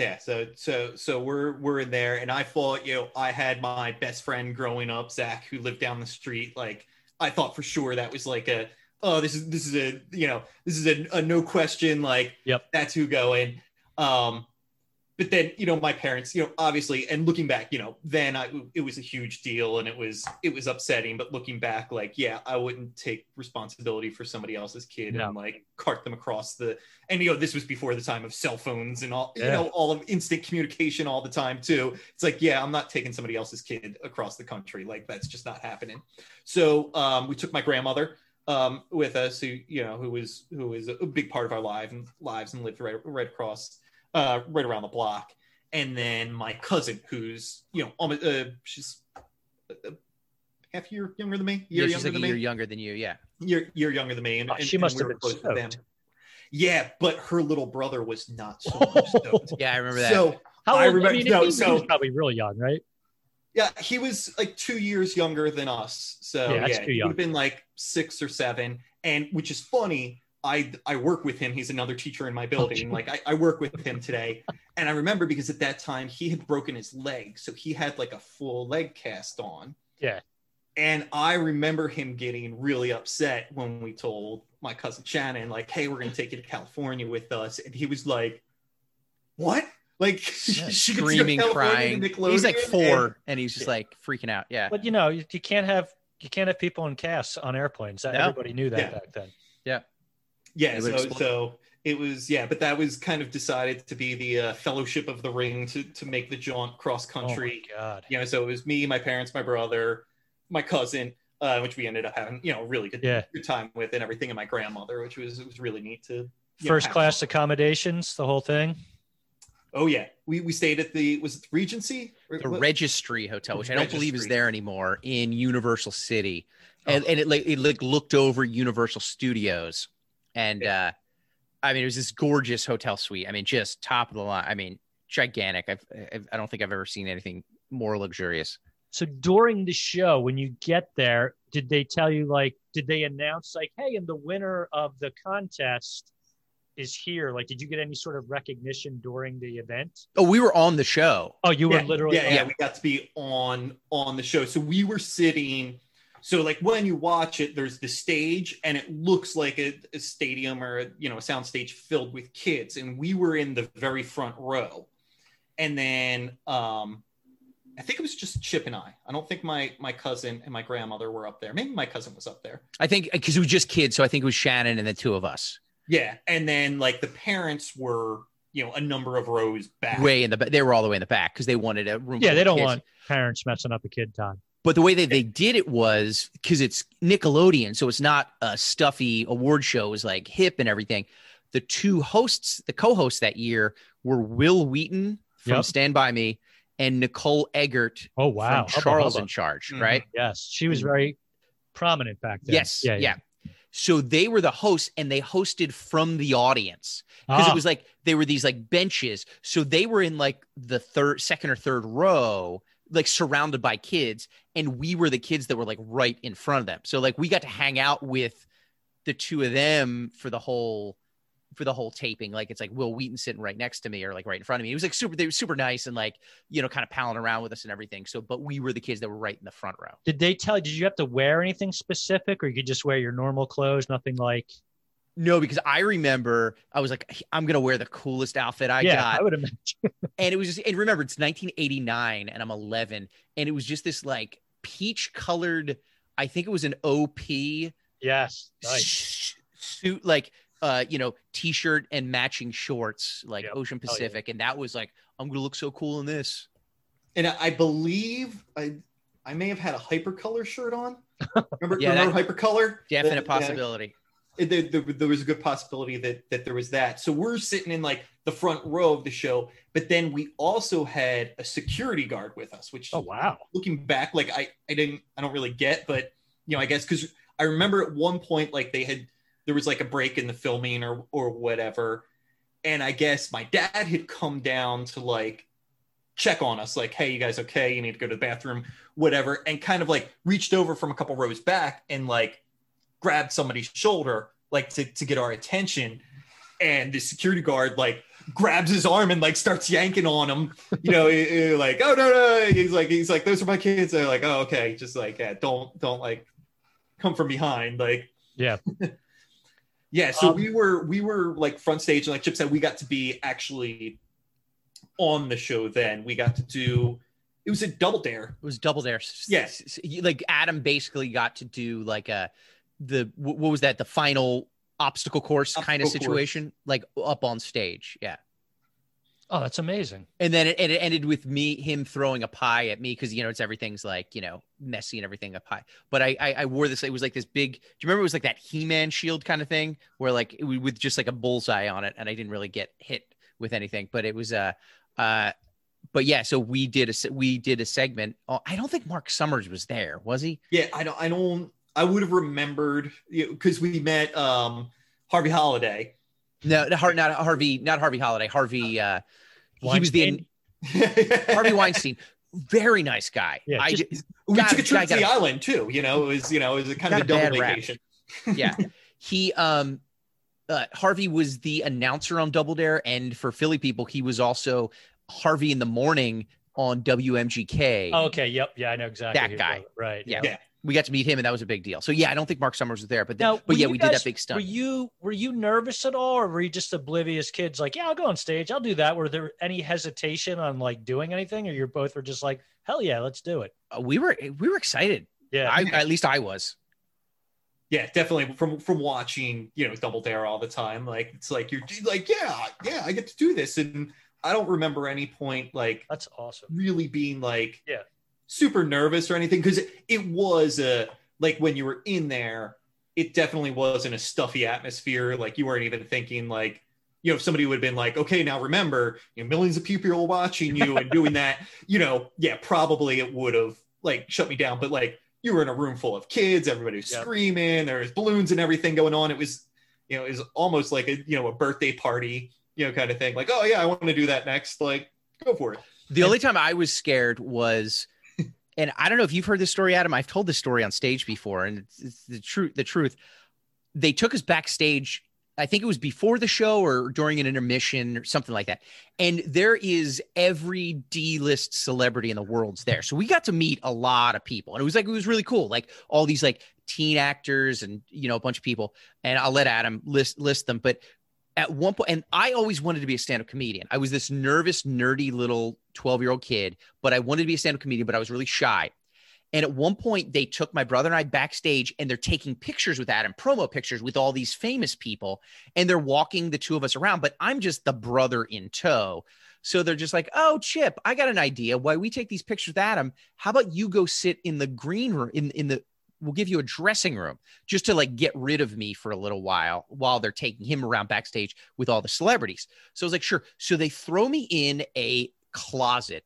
Yeah, so so so we're we're in there, and I thought, you know, I had my best friend growing up, Zach, who lived down the street. Like, I thought for sure that was like a, oh, this is this is a, you know, this is a, a no question, like, Yep. that's who going. Um, but then you know, my parents, you know, obviously, and looking back, you know, then I it was a huge deal, and it was it was upsetting. But looking back, like, yeah, I wouldn't take responsibility for somebody else's kid No. and like cart them across the and you know this was before the time of cell phones and all you know all of instant communication all the time too it's like yeah i'm not taking somebody else's kid across the country like that's just not happening so um, we took my grandmother um, with us who you know who was who was a big part of our life and lives and lived right right across uh, right around the block and then my cousin who's you know almost uh, she's a half year younger than me Yeah, she's younger like a than year me younger than you. Yeah. year year younger than me and, Oh, and- she and must we have were been close. Yeah, but her little brother was not so. Yeah, I remember that. So How I old? I, remember- mean, no, he, he so- was probably real young, right? yeah, he was like two years younger than us. So Yeah, yeah, that's too he young. would have been like six or seven. And which is funny. I I work with him. He's another teacher in my oh, building. like I, I work with him today. And I remember because at that time he had broken his leg. So he had like a full leg cast on. Yeah. And I remember him getting really upset when we told my cousin Shannon, like, hey, we're gonna take you to California with us. And he was like, What? Like Yeah, she gets to go to screaming, crying. to He's like four, And- and, he's just like freaking out. Yeah. But you know, you, you can't have you can't have people in casts on airplanes. That, No. Everybody knew that Yeah. back then. yeah It would so, explode. so it was yeah but that was kind of decided to be the uh, fellowship of the ring to to make the jaunt cross country Oh god. you know so it was me my parents my brother my cousin uh, which we ended up having you know really good, Yeah. good time with and everything and my grandmother which was it was really neat to you know, First class accommodations, the whole thing. oh yeah we we stayed at the was it regency the what- Registry Hotel, which I don't believe is there anymore in Universal City, Oh. and, and it like it like looked over Universal Studios, and uh, I mean it was this gorgeous hotel suite. I mean just top of the line. I mean gigantic. I've, I've I don't think I've ever seen anything more luxurious. So during the show, when you get there, did they tell you like, did they announce like, hey, and the winner of the contest is here? Like, did you get any sort of recognition during the event? Oh, we were on the show. Oh, you were yeah, literally yeah, yeah we got to be on on the show so we were sitting so like when you watch it there's the stage and it looks like a, a stadium or a, you know a sound stage filled with kids and we were in the very front row and then um I think it was just Chip and I. I don't think my my cousin and my grandmother were up there. Maybe my cousin was up there. I think because it was just kids, so I think it was Shannon and the two of us. Yeah, and then like the parents were, you know, a number of rows back. Way in the back. They were all the way in the back because they wanted a room. Yeah, full they of don't kids. want parents messing up a kid time. But the way that they did it was because it's Nickelodeon, so it's not a stuffy award show. It was like hip and everything. The two hosts, the co-hosts that year, were Wil Wheaton from Yep. Stand By Me and Nicole Eggert Oh wow, Charles in Charge, Mhm. right? Yes, she was very prominent back then. Yes, yeah, So they were the hosts, and they hosted from the audience because Ah, it was like they were these like benches. So they were in like the third, second or third row, like surrounded by kids, and we were the kids that were like right in front of them. So like we got to hang out with the two of them for the whole for the whole taping. Like it's like Wil Wheaton sitting right next to me or like right in front of me. It was like super, they were super nice and like you know kind of palling around with us and everything. So, but we were the kids that were right in the front row. did they tell? Did you have to wear anything specific, or you could just wear your normal clothes? Nothing like. No, because I remember I was like, I'm gonna wear the coolest outfit I yeah, got. I would imagine. and it was just and remember it's 1989 and i'm 11 and it was just this like peach colored i think it was an op Yes, nice. suit like uh you know t-shirt and matching shorts like Yep. ocean Hell yeah. pacific and that was like i'm gonna look so cool in this And I, I believe I I may have had a hypercolor shirt on. Remember, Yeah, remember hypercolor? definite That- yeah. possibility it- Eh, there, there, there was a good possibility that that there was that. So we're sitting in like the front row of the show, but then we also had a security guard with us, which Oh wow. looking back, like I I didn't I don't really get, but you know I guess because I remember at one point like they had there was like a break in the filming or or whatever, and I guess my dad had come down to like check on us like hey you guys okay you need to go to the bathroom whatever and kind of like reached over from a couple rows back and like grabbed somebody's shoulder like to, to get our attention. And the security guard like grabs his arm and like starts yanking on him. You know like oh no no. He's like he's like those are my kids. They're like oh okay. Just like yeah, don't don't like come from behind like. Yeah. yeah so Um, we were we were like front stage and like chip said we got to be actually on the show then. We got to do it was a double dare. It was double dare. Yeah. S- s- like adam basically got to do like a the what was that the final obstacle course kind of Obstacle course. situation like up on stage yeah Oh, that's amazing. And then it, and it ended with me, him throwing a pie at me because you know it's everything's like you know messy and everything a pie. But I, I I wore this. It was like this big. Do you remember it was like that He-Man shield kind of thing where like it, was with just like a bullseye on it, and I didn't really get hit with anything. But it was uh uh, but yeah. So we did a we did a segment. Oh, I don't think Mark Summers was there, was he? Yeah, I don't. I don't. I would have remembered because we met um, Harvey Holiday. No, not not Harvey, not Harvey Holiday. Harvey. uh He was the Harvey Weinstein. Very nice guy. Yeah, I just- ju- we God, took a trip to the gotta- island too. You know, it was you know it was a kind of a Got a double vacation. yeah he um uh, harvey was the announcer on double dare and for philly people he was also harvey in the morning on wmgk Oh, okay. Yep. Yeah, I know exactly. That guy. Right. Yeah. Yeah. We got to meet him and that was a big deal so yeah i don't think mark summers was there but then, Now, were but yeah you we did that big stuff. Were you were you nervous at all, or were you just oblivious kids? Like, yeah, I'll go on stage. I'll do that. Were there any hesitation on like doing anything, or you both were just like, hell yeah, let's do it? Uh, we were we were excited Yeah. I, at least i was Yeah, definitely from from watching you know Double Dare all the time. Like it's like you're like yeah yeah I get to do this, and I don't remember any point like That's awesome. really being like Yeah. Super nervous or anything because it, it was a like when you were in there it definitely wasn't a stuffy atmosphere. Like you weren't even thinking like you know if somebody would have been like okay now remember you know millions of people are watching you and doing that you know yeah probably it would have like shut me down. But like you were in a room full of kids everybody was Yep. screaming there's balloons and everything going on. It was you know it was almost like a you know a birthday party you know kind of thing. Like oh yeah i want to do that next like go for it. The only time I was scared was, and I don't know if you've heard this story, Adam. I've told this story on stage before, and it's, it's the truth. The truth. They took us backstage. I think it was before the show or during an intermission or something like that. And there is every D-list celebrity in the world's there. So we got to meet a lot of people, and it was like it was really cool. Like all these like teen actors and you know a bunch of people. And I'll let Adam list list them, but at one point, and I always wanted to be a stand up comedian. I was this nervous, nerdy little 12 year old kid, but I wanted to be a stand up comedian, but I was really shy. And at one point, they took my brother and I backstage and they're taking pictures with Adam, promo pictures with all these famous people. And they're walking the two of us around, but I'm just the brother in tow. So they're just like, oh, Chip, I got an idea. Why we take these pictures with Adam? How about you go sit in the green room, in, in the, we'll give you a dressing room just to like get rid of me for a little while while they're taking him around backstage with all the celebrities. So I was like, sure. So they throw me in a closet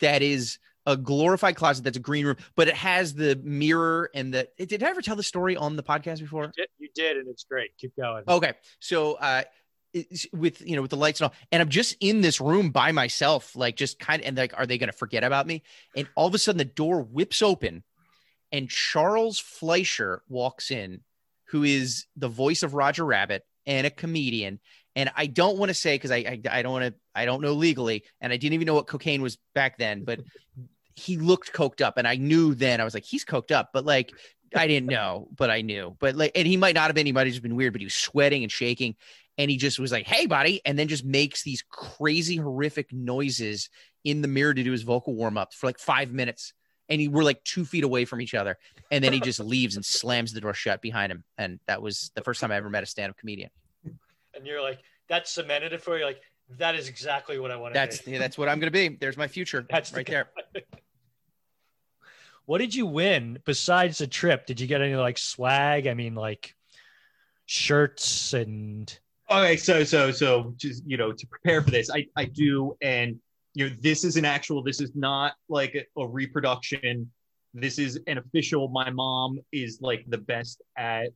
that is a glorified closet that's a green room, but it has the mirror and the. Did I ever tell the story on the podcast before? You did, you did and it's great. Keep going. Okay, so uh, it's with you know with the lights and all, and I'm just in this room by myself, like just kind of, and like, are they going to forget about me? And all of a sudden, the door whips open, and Charles Fleischer walks in, who is the voice of Roger Rabbit and a comedian. And I don't want to say because I, I I don't want to I don't know legally, and I didn't even know what cocaine was back then, but he looked coked up, and I knew then I was like he's coked up, but like I didn't know, but I knew, but like, and he might not have been, he might have just been weird, but he was sweating and shaking, and he just was like, "Hey, buddy," and then just makes these crazy, horrific noises in the mirror to do his vocal warm up for like five minutes, and he, we're like two feet away from each other, and then he just leaves and slams the door shut behind him, and that was the first time I ever met a stand-up comedian. And you're like, that cemented it for you. Like, that is exactly what I want to That's be. yeah, that's what I'm gonna be. There's my future. That's the right there. What did you win besides the trip? Did you get any like swag? I mean, like shirts and Okay, so so so just you know to prepare for this, I I do, and you know this is an actual. This is not like a, a reproduction. This is an official. My mom is like the best at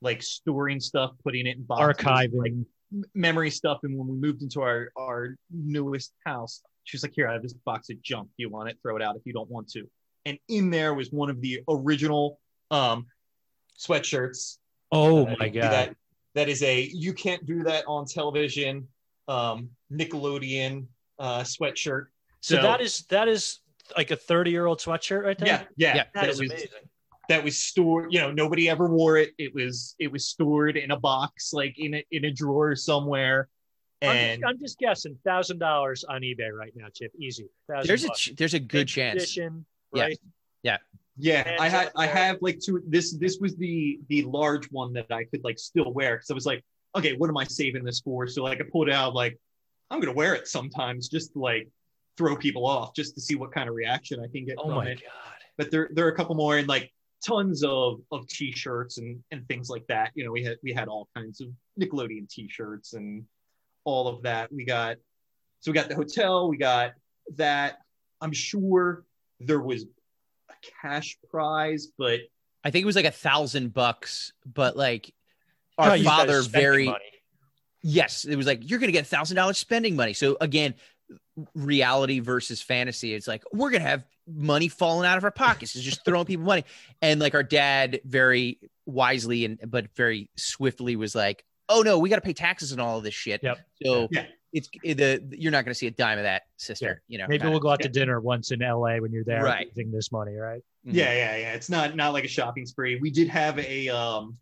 like storing stuff, putting it in boxes, like archiving. m- memory stuff. And when we moved into our our newest house, she was like, "Here, I have this box of junk. Do you want it? Throw it out if you don't want to." And in there was one of the original um sweatshirts oh uh, my god! That, that is a you can't do that on television. Um, Nickelodeon uh, sweatshirt. so, that is that is like a 30 year old sweatshirt right there. yeah, yeah. Yeah, that is was amazing. that was stored. You know, nobody ever wore it. It was it was stored in a box, like in a in a drawer somewhere. I'm And just, I'm just guessing thousand dollars on eBay right now, Chip. Easy. There's a bucks. ch- there's a good Mint chance. condition, Yeah. right? yeah, I had I have like two. This this was the the large one that I could like still wear because I was like, okay, what am I saving this for? So like I pulled out like I'm gonna wear it sometimes just to like throw people off just to see what kind of reaction I can get Oh from my it. god! but there there are a couple more and like tons of of t-shirts and and things like that you know we had we had all kinds of nickelodeon t-shirts and all of that we got so we got the hotel we got that i'm sure there was a cash prize but I think it was like a thousand bucks, but like our you father very money. Yes, it was like you're gonna get a thousand dollars spending money. So again, reality versus fantasy. It's like we're gonna have money falling out of our pockets. It's just throwing people money. And like our dad very wisely and but very swiftly was like, oh no, we gotta pay taxes and all of this shit. Yep. So Yeah. it's the you're not gonna see a dime of that, sister. You know, Maybe kinda. we'll go out to dinner once in LA when you're there, Right. using this money, right? Mhm. yeah yeah yeah it's not not like a shopping spree we did have a um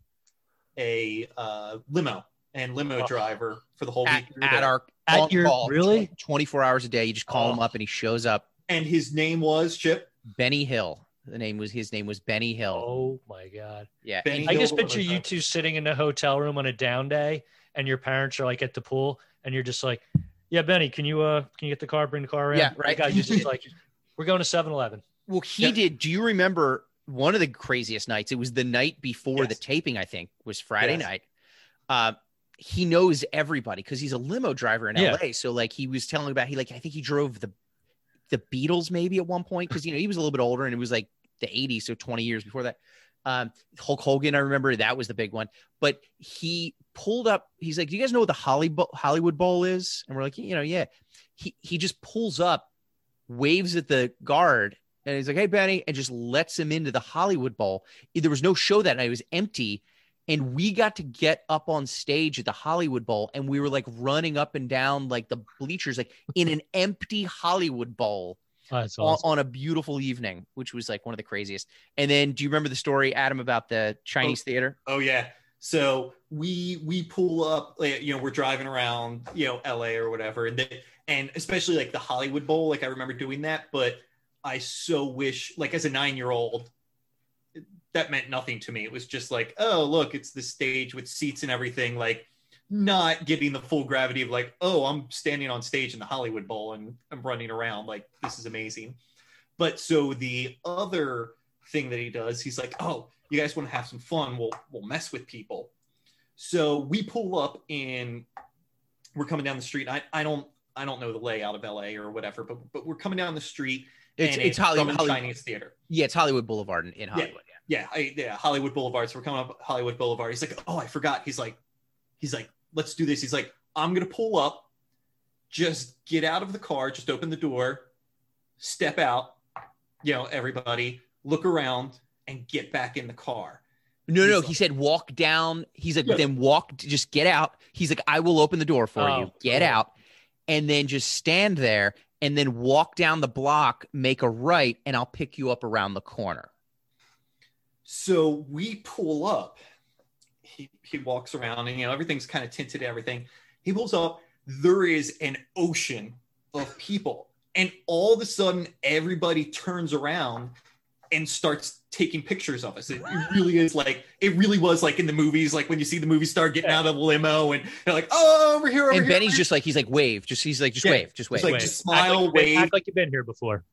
a uh limo and limo Oh. driver for the whole at, week at our At on your- call, really? 24 hours a day. You just call him Oh. up and he shows up. and his name was chip Benny Hill. The name was his name was Benny Hill. Oh my god! yeah. Benny I Hill just picture you two sitting in a hotel room on a down day, and your parents are like at the pool, and you're just like, "Yeah, Benny, can you uh can you get the car, bring the car in?" Yeah, right. guy just like, "We're going to 7-Eleven." well, he Yeah. did. Do you remember one of the craziest nights? It was the night before Yes. the taping, I think, was Friday Yes. night. Uh, he knows everybody because he's a limo driver in Yeah. LA. So like he was telling about he like I think he drove the the Beatles maybe at one point because you know he was a little bit older and it was like the 80s, so 20 years before that. Um, Hulk Hogan, I remember that was the big one. But he pulled up. He's like, "Do you guys know what the Hollywood Hollywood Bowl is?" And we're like, "You know, yeah." He he just pulls up, waves at the guard, and he's like, "Hey, Benny," and just lets him into the Hollywood Bowl. There was no show that night; it was empty. And we got to get up on stage at the Hollywood Bowl, and we were like running up and down like the bleachers, like in an empty Hollywood Bowl Oh, that's on, on a beautiful evening, which was like one of the craziest. And then, do you remember the story, Adam, about the oh, Chinese theater? Oh yeah. So we we pull up, you know, we're driving around, you know, LA or whatever, and they, and especially like the Hollywood Bowl, like I remember doing that, but I so wish, like as a nine year old, that meant nothing to me. It was just like, oh, look, it's the stage with seats and everything, like not getting the full gravity of like, oh, I'm standing on stage in the Hollywood Bowl and I'm running around, like this is amazing. But so the other thing that he does, he's like, oh, you guys want to have some fun? We'll we'll mess with people. So we pull up and we're coming down the street. I, I don't I don't know the layout of LA or whatever, but but we're coming down the street. It's it's Hollywood, Hollywood Chinese theater. Yeah, it's Hollywood Boulevard in, in Hollywood. Yeah, I, yeah, Hollywood Boulevard. So we're coming up Hollywood Boulevard. He's like, oh, I forgot. He's like, he's like, let's do this. He's like, I'm gonna pull up, just get out of the car, just open the door, step out, you know, everybody, look around, and get back in the car. No, He's no, like- he said walk down. He's like, Yeah. then walk, just get out. He's like, I will open the door for Oh, you. Get cool. out. And then just stand there and then walk down the block, make a right, and I'll pick you up around the corner. So we pull up. He he walks around and you know everything's kind of tinted everything. He pulls up. There is an ocean of people. And all of a sudden everybody turns around and starts taking pictures of us. It, it really is like it really was like in the movies, like when you see the movie star getting out of the limo and they're like, oh over here, over and here. Benny's just like, he's like, wave. Just he's like, just Yeah. wave. Just wave. It's like, Wait, just act smile, like wave. act like you've been here before.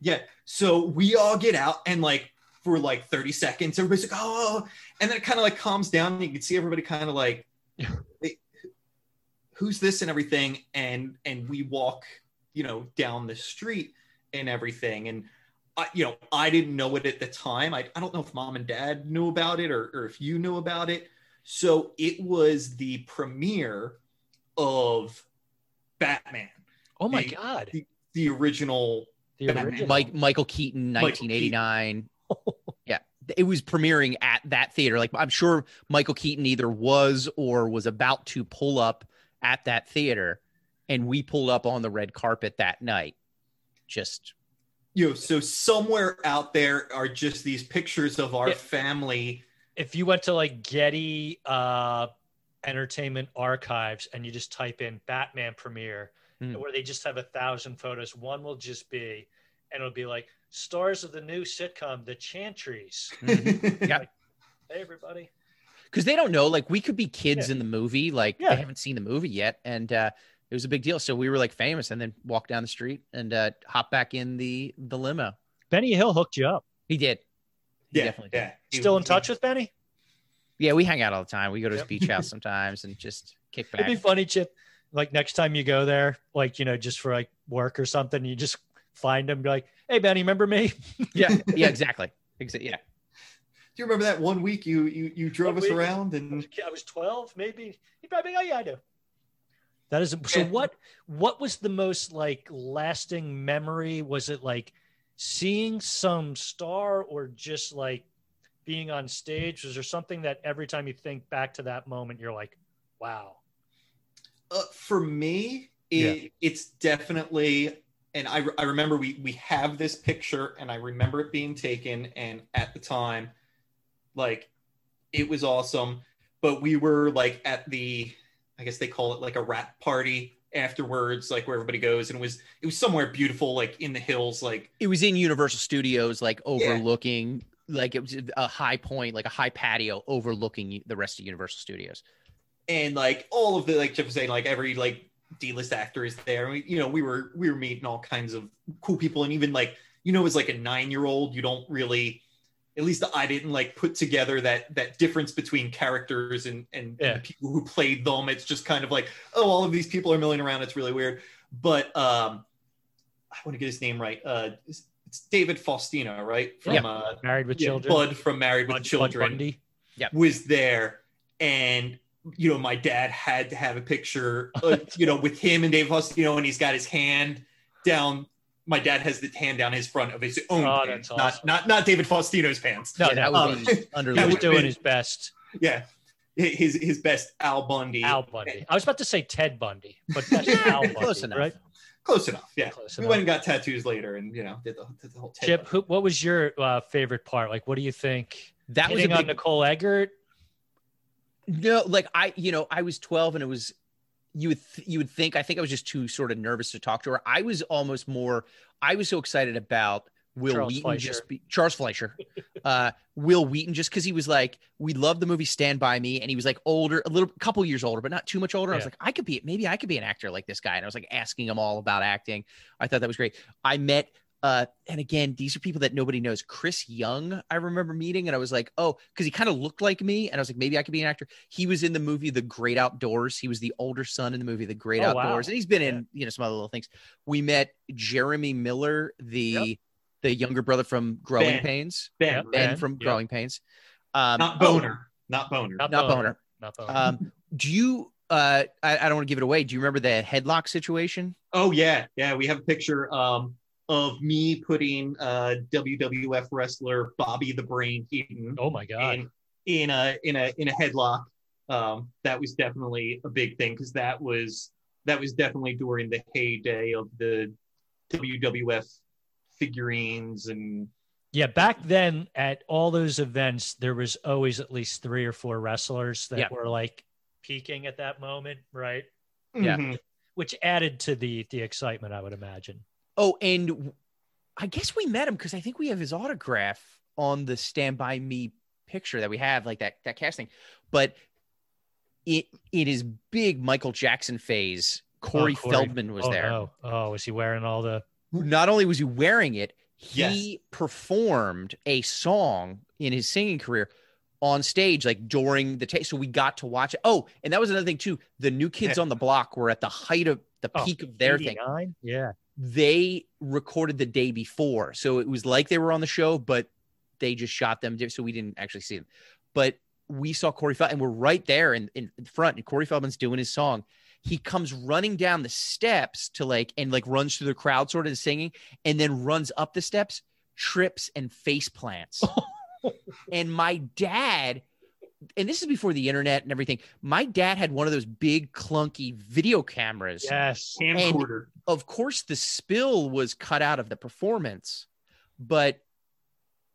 Yeah. So we all get out and like for like 30 seconds, everybody's like, oh, and then it kind of like calms down. And you can see everybody kind of like, who's this and everything. And, and we walk, you know, down the street and everything. And I, you know, I didn't know it at the time. I, I don't know if mom and dad knew about it or, or if you knew about it. So it was the premiere of Batman, Oh my The- god. the original The original. Mike Michael Keaton, Michael 1989. yeah, it was premiering at that theater. Like I'm sure Michael Keaton either was or was about to pull up at that theater, and we pulled up on the red carpet that night. Just you know, so somewhere out there are just these pictures of our Yeah. family. if you went to like Getty uh, Entertainment Archives and you just type in Batman premiere, Hmm. where they just have a thousand photos, one will just be, and it'll be like stars of the new sitcom, The Chantries. Yeah. Hey, everybody. because they don't know, like we could be kids in the movie, like Yeah. they haven't seen the movie yet, and uh, it was a big deal. So we were like famous, and then walk down the street and uh, hop back in the the limo. Benny Hill hooked you up. He did. He yeah, definitely did. yeah. He- Still in touch with Benny? Yeah, we hang out all the time. We go to his Yep. beach house sometimes and just kick back. It'd be funny, Chip. Like next time you go there, like you know, just for like work or something, you just find him, be like, "Hey, Benny, remember me?" yeah, yeah, exactly. Exactly. yeah. Do you remember that one week you you, you drove One us week? around I was, and I was twelve, maybe. He'd probably, be, "Oh yeah, I do." That is so. What what was the most like lasting memory? Was it like seeing some star, or just like being on stage? Was there something that every time you think back to that moment, you're like, "Wow." uh, for me, it, it's definitely. And I, I remember we we have this picture, and I remember it being taken, and at the time, like, it was awesome. But we were like at the, I guess they call it like a wrap party afterwards, like where everybody goes, and it was it was somewhere beautiful, like in the hills, like It was in Universal Studios, like overlooking, like it was a high point, like a high patio overlooking the rest of Universal Studios. and like all of the like Jeff was saying, like every like D-list actor is there. We, you know, we were we were meeting all kinds of cool people, and even like you know, as like a nine-year-old, you don't really, at least I didn't like put together that that difference between characters and and, Yeah. and people who played them. It's just kind of like, oh, all of these people are milling around. It's really weird. But um, I want to get his name right. Uh, it's, it's David Faustino, right? From Yeah. uh, Married with yeah, children. Bud from Married with Bud- Bud Children Bundy. was there and you know my dad had to have a picture uh, you know with him and dave faustino and he's got his hand down my dad has the hand down his front of his own Oh, pants, that's not awesome. not not david faustino's pants No, yeah, that no, would um, be under He that was would doing be- his best. yeah his his best al bundy Al Bundy. I was about to say Ted Bundy, but that's Al Bundy, Close enough. right? close enough yeah Close we enough. went and got tattoos later and you know did the, did the whole Ted Chip, who, what was your uh, favorite part? Like, what do you think? That was a Hitting on Nicole Eggert. No, like I, you know, I was 12 and it was you would th- you would think I think I was just too sort of nervous to talk to her. I was almost more I was so excited about Wil Charles Wheaton Fleischer. just be Charles Fleischer. uh Wil Wheaton just cuz he was like we love the movie Stand by Me and he was like older a little couple years older but not too much older. I was like I could be maybe I could be an actor like this guy and I was like asking him all about acting. I thought that was great. I met uh, and again, these are people that nobody knows. Chris Young, I remember meeting, and I was like, oh, because he kind of looked like me, and I was like, maybe I could be an actor. He was in the movie The Great Outdoors. He was the older son in the movie The Great Oh, wow. Outdoors, and he's been in you know some other little things. We met Jeremy Miller, the the younger brother from Growing Ben. Pains, Ben, Ben from yeah. Growing Pains. Um, not oh, boner, not boner. Not not Boner. boner. Not Boner. Um, do you? Uh, I, I don't want to give it away. Do you remember the headlock situation? Oh yeah, yeah. We have a picture um, of me putting uh, WWF wrestler Bobby the Brain Heenan oh my god. in in a in a in a headlock. Um, that was definitely a big thing because that was that was definitely during the heyday of the WWF figurines and Yeah, back then at all those events, there was always at least three or four wrestlers that Yeah. were like peaking at that moment, right? Yeah. Mhm. Which added to the the excitement, I would imagine. Oh, and I guess we met him because I think we have his autograph on the Stand By Me picture that we have, like that that casting. But it in his big Michael Jackson phase, Corey, oh, Corey. Feldman was oh, there. No. Oh, was he wearing all the? Not only was he wearing it, he Yes. performed a song in his singing career on stage, like during the tape. So we got to watch it. Oh, and that was another thing too. The new kids Yeah. on the block were at the height of the Oh, peak of their thing. Yeah. They recorded the day before. So it was like they were on the show, but they just shot them. So we didn't actually see them. But we saw Corey Feldman and we're right there in, in front. And Corey Feldman's doing his song. He comes running down the steps to like, and like runs through the crowd sort of singing, and then runs up the steps, trips and face plants. and my dad, and this is before the internet and everything, my dad had one of those big clunky video cameras Yes. camcorder. of course the spill was cut out of the performance but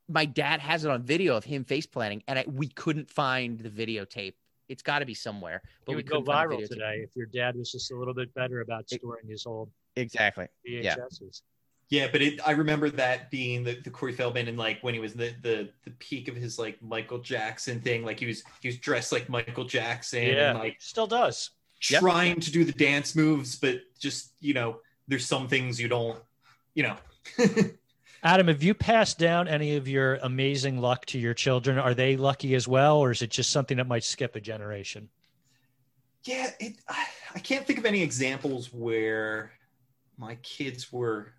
my dad has it on video of him face planting and I, we couldn't find the videotape it's got to be somewhere He but we would go couldn't find the viral today if your dad was just a little bit better about It- storing his old exactly VHSs. Yeah, but it, I remember that being the, the Corey Feldman and like when he was the, the the peak of his like Michael Jackson thing, like he was he was dressed like Michael Jackson Yeah. and like Still does. Yep. trying to do the dance moves, but just you know, there's some things you don't, you know. Adam, have you passed down any of your amazing luck to your children? Are they lucky as well, or is it just something that might skip a generation? yeah, it. I, I can't think of any examples where my kids were.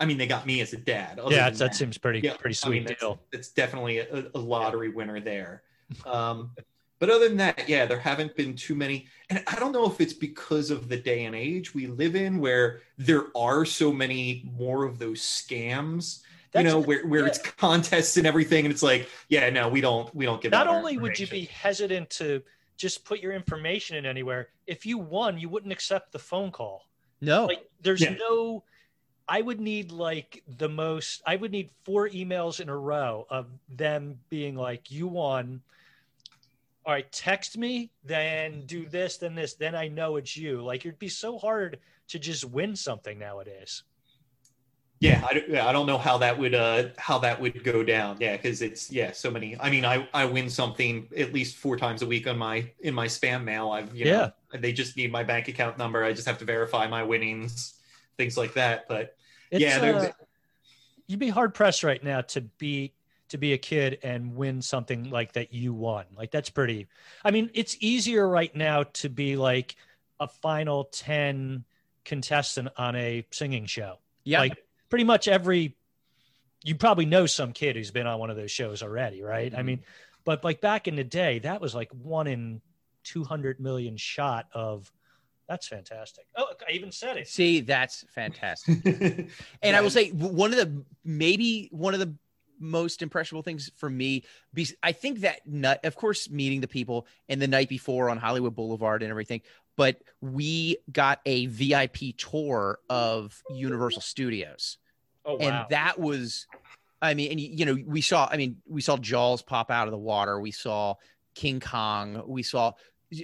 I mean, they got me as a dad. Yeah, that, that seems pretty Yeah, pretty I sweet mean, that's, deal. It's definitely a, a lottery winner there. Um, but other than that, yeah, there haven't been too many. And I don't know if it's because of the day and age we live in where there are so many more of those scams, you know, where, where it's contests and everything. And it's like, yeah, no, we don't, we don't give Not only would you be hesitant to just put your information in anywhere, if you won, you wouldn't accept the phone call. no Like there's Yeah. no I would need like the most I would need four emails in a row of them being like, you won. All right, text me, then do this, then this, then I know it's you. Like it'd be so hard to just win something nowadays. Yeah, I, don't- I don't know how that would uh how that would go down. Yeah, because it's yeah, so many. I mean, I I win something at least four times a week on my in my spam mail. I've you know, they just need my bank account number. I just have to verify my winnings, things like that. But It's, Yeah, uh, you'd be hard pressed right now to be to be a kid and win something like that you won. Like that's pretty. I mean, it's easier right now to be like a final ten contestant on a singing show. yeah Like pretty much every. You probably know some kid who's been on one of those shows already, right? I Mhm. mean, but like back in the day, that was like one in two hundred million shot of. That's fantastic. Oh, I even said it. see that's fantastic And I will say one of the maybe one of the most impressionable things for me, be- I think that nut, of course, meeting the people and the night before on Hollywood Boulevard and everything, but we got a VIP tour of Universal Studios, Oh wow. and that was, I mean, and you know, we saw, I mean, we saw Jaws pop out of the water, we saw King Kong. We saw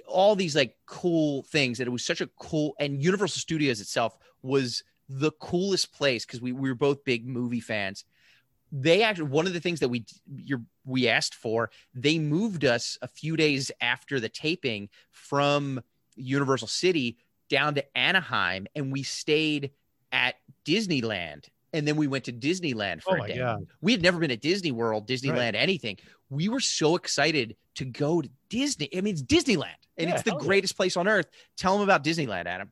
all these like cool things and it was such a cool and Universal Studios itself was the coolest place because we, we were both big movie fans. They actually one of the things that we we asked for, they moved us a few days after the taping from Universal City down to Anaheim and we stayed at Disneyland and then we went to Disneyland for Oh a day. god. We had never been at Disney World, Disneyland, Right. anything. We were so excited to go to Disney. I mean, it's Disneyland, and Yeah, it's the hell yeah. greatest place on earth. Tell them about Disneyland, Adam.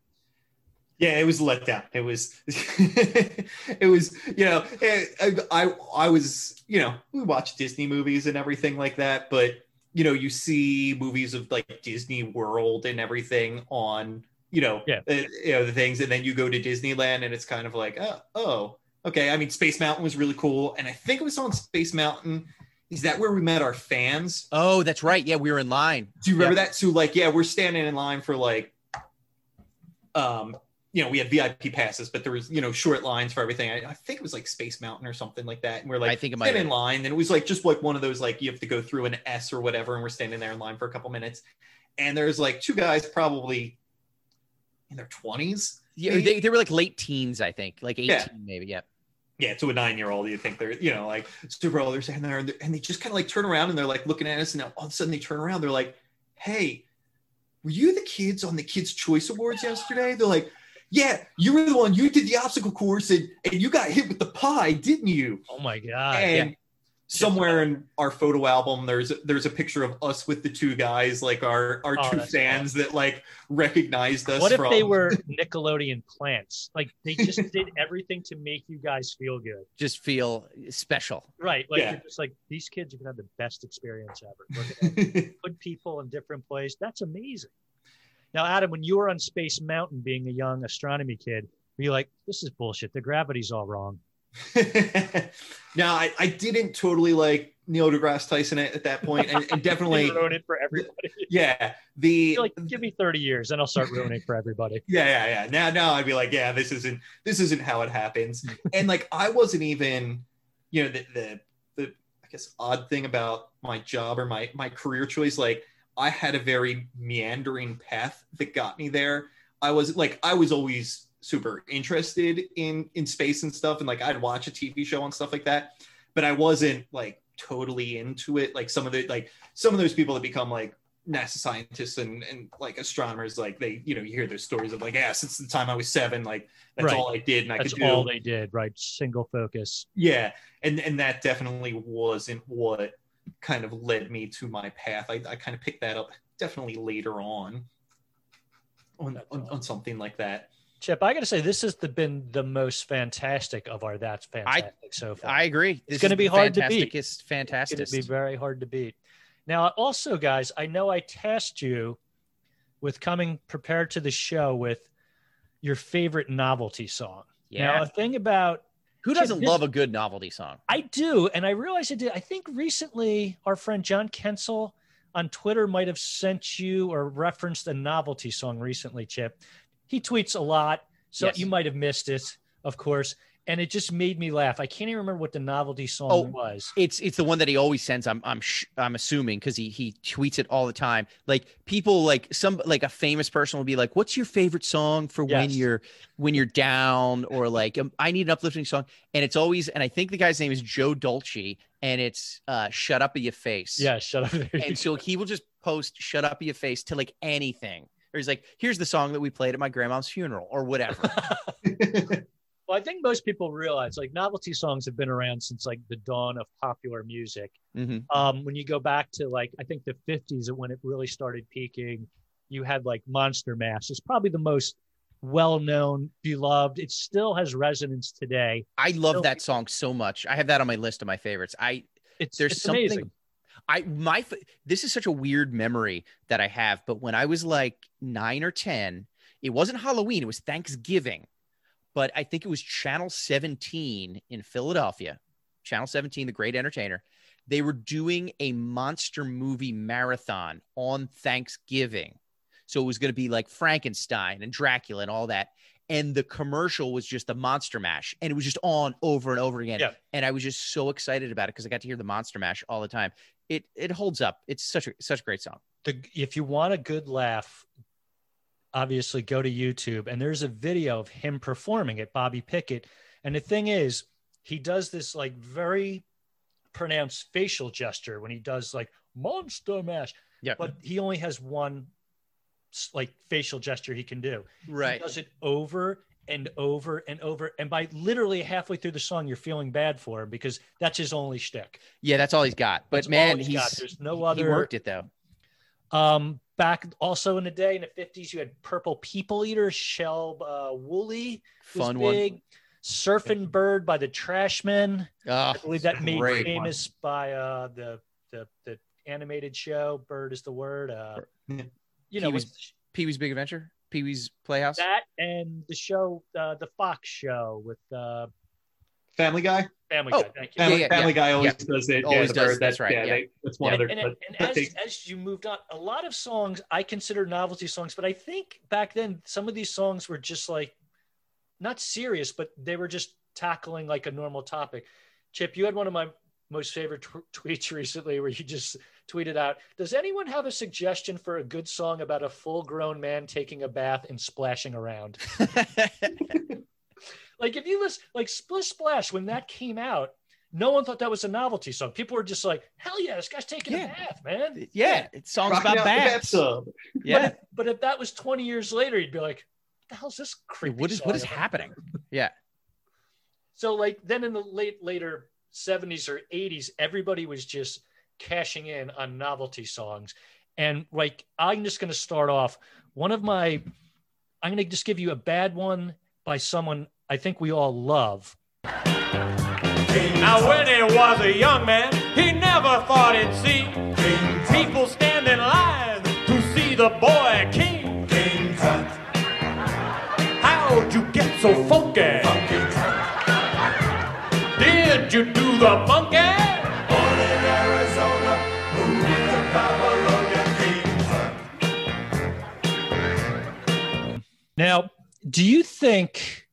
Yeah, it was a letdown. It was, it was, you know, eh, I, I, I was, you know, we watch Disney movies and everything like that, but you know, you see movies of like Disney World and everything on, you know, Yeah. uh, you know the things, and then you go to Disneyland and it's kind of like, oh, oh, okay. I mean, Space Mountain was really cool, and I think it was on Space Mountain. Is that where we met our fans? Oh, that's right. Yeah, we were in line. Do you remember that? So like, yeah, we're standing in line for like, um, you know, we had VIP passes, but there was you know short lines for everything. I, I think it was like Space Mountain or something like that. And we're like, I think it might standing in line, and it was like just like one of those like you have to go through an S or whatever, and we're standing there in line for a couple minutes, and there's like two guys probably in their twenties. Yeah, they, they were like late teens, I think, like 18 Yeah. maybe. Yeah. Yeah, to a nine year old, you think they're, you know, like super old. They're standing there and, they're- and they just kind of like turn around and they're like looking at us. And all of a sudden they turn around. They're like, hey, were you the kids on the Kids' Choice Awards yesterday? They're like, yeah, you were the one, you did the obstacle course and, and you got hit with the pie, didn't you? Oh my god. and somewhere in our photo album, there's there's a picture of us with the two guys, like our, our Oh, two that's fans that like recognized us. What if from, they were Nickelodeon plants? Like they just did everything to make you guys feel good. Just feel special. Right. Like Yeah. you're just like these kids are gonna have the best experience ever. We're put people in different places. That's amazing. Now, Adam, when you were on Space Mountain being a young astronomy kid, were you like, this is bullshit. The gravity's all wrong. now I, I didn't totally like Neil deGrasse Tyson at, at that point, and, and definitely, ruin it for everybody. yeah, the like, give me 30 years and I'll start ruining for everybody. yeah, yeah, yeah. Now, now I'd be like, yeah, this isn't this isn't how it happens, and like I wasn't even, you know, the the the I guess odd thing about my job or my my career choice, like I had a very meandering path that got me there. I was like, I was always super interested in in space and stuff, and like I'd watch a TV show and stuff like that, but I wasn't like totally into it. Like some of the like some of those people that become like NASA scientists and and like astronomers, like they you know you hear those stories of like yeah, since the time I was seven, like that's Right. all I did and I That's could do. all they did, right? Single focus. Yeah, and and that definitely wasn't what kind of led me to my path. I, I kind of picked that up definitely later on on, on, on something like that. Chip, I got to say, this has the, been the most fantastic of our That's Fantastic so far. I agree. This gonna be hard to beat. It's fantastic. It's going to be very hard to beat. Now, also, guys, I know I tasked you with coming prepared to the show with your favorite novelty song. Yeah. Now, a thing about Who doesn't love a good novelty song? I do, and I realized I did. I think recently our friend John Kensel on Twitter might have sent you or referenced a novelty song recently, Chip. He tweets a lot, so Yes. you might have missed it, of course. And it just made me laugh. I can't even remember what the novelty song Oh, was. It's it's the one that he always sends. I'm I'm sh- I'm assuming because he he tweets it all the time. Like people like some like a famous person will be like, "What's your favorite song for when you're when you're down?" Or like, um, "I need an uplifting song." And it's always and I think the guy's name is Joe Dolce, and it's uh, "Shut Up in Your Face." Yeah, shut up. And so he will just post "Shut Up in Your Face" to like anything. Or he's like, "Here's the song that we played at my grandma's funeral," or whatever. Well, I think most people realize like novelty songs have been around since like the dawn of popular music. hmm Um, when you go back to like I think the 50s when it really started peaking, you had like Monster Mash. It's probably the most well-known, beloved. It still has resonance today. I love So- that song so much. I have that on my list of my favorites. I It's there's it's something amazing. I my this is such a weird memory that I have, but when I was like 9 or 10, it wasn't Halloween, it was Thanksgiving. But I think it was Channel 17 in Philadelphia. Channel 17, the great entertainer. They were doing a monster movie marathon on Thanksgiving. So it was going to be like Frankenstein and Dracula and all that. And the commercial was just the Monster Mash, and it was just on over and over again. Yeah. And I was just so excited about it because I got to hear the Monster Mash all the time. It it holds up. It's such a such a great song. the if you want a good laugh, obviously go to YouTube and there's a video of him performing it, Bobby Pickett. And the thing is, he does this like very pronounced facial gesture when he does like monster mash, Yeah. but he only has one like facial gesture he can do. Right. He Right. does it over and over and over. And by literally halfway through the song, you're feeling bad for him because that's his only shtick. Yeah, that's all he's got. But That's man, he's he's got. There's no other. he worked it though. um, back also in the day in the fifties, you had Purple People Eater, Sheb uh, Wooley Fun one. Surfing Bird by the Trashmen. Oh, I believe that made great one. famous by uh, the, the the animated show. Bird is the word. Uh, you know, Pee-wee's- Pee Wee's Big Adventure, Pee Wee's Playhouse. that and the show, uh, the Fox show with uh, Family Guy. Family Oh, Guy. Thank you. Family, yeah, Family yeah. Guy always does it. Always the does, bird, that's right, yeah. they- that's one and, of their. and, and that as, they- as you moved on, a lot of songs I consider novelty songs, but I think back then some of these songs were just like not serious, but they were just tackling like a normal topic. Chip, you had one of my most favorite tw- tweets recently where you just tweeted out, "Does anyone have a suggestion for a good song about a full-grown man taking a bath and splashing around?" Like if you listen, like Splish Splash when that came out. No one thought that was a novelty song. People were just like, "Hell yeah, this guy's taking Yeah. a bath, man!" yeah, it's songs Rocking about baths. Yeah. But if that was 20 years later, you'd be like, what the hell's this creepy? What is song what is about?" happening? Yeah. So like then in the late later 70s or 80s, everybody was just cashing in on novelty songs. And like I'm just gonna start off. One of my I'm gonna just give you a bad one by someone I think we all love. Now, when he was a young man, he never thought he'd see people stand in line to see the boy king. How'd you get so funky? Did you do the monkey? Now, do you think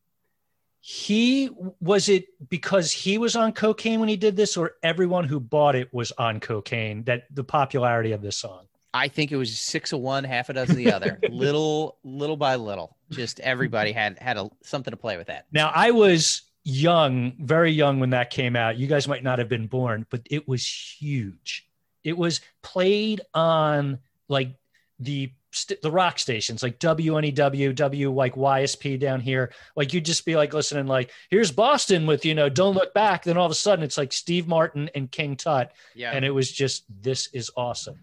he was it because he was on cocaine when he did this, or everyone who bought it was on cocaine? That the popularity of this song. I think it was six of one, half a dozen of the other. little, little by little, just everybody had had a, something to play with that. Now, I was young, very young when that came out. You guys might not have been born, but it was huge. It was played on like the st- the rock stations, like WNEW, W like YSP down here. Like you'd just be like listening, like here's Boston with you know Don't Look Back. Then all of a sudden it's like Steve Martin and King Tut, Yeah. and it was just this is awesome.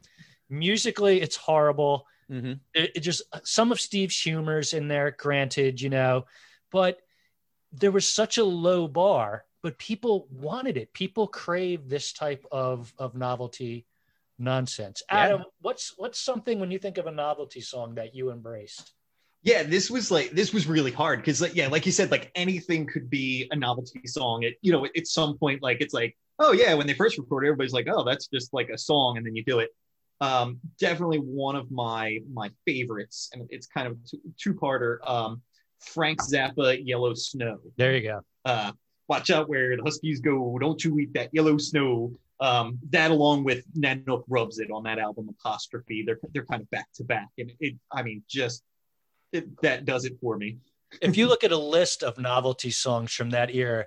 Musically, it's horrible hmm it, it just some of Steve's humors in there, granted, you know, but there was such a low bar, but people wanted it. People crave this type of of novelty nonsense. Yeah. Adam, what's what's something when you think of a novelty song that you embraced? Yeah, this was like this was really hard because like yeah, like you said, like anything could be a novelty song. At you know, at, at some point, like it's like, oh yeah, when they first recorded, everybody's like, oh, that's just like a song, and then you do it. Um, definitely one of my my favorites, and it's kind of two parter. Um, Frank Zappa, Yellow Snow. There you go. uh, watch out where the huskies go don't you eat that yellow snow um, that along with nanook rubs it on that album apostrophe. They're they're kind of back to back. And it i mean just it, that does it for me. If you look at a list of novelty songs from that era,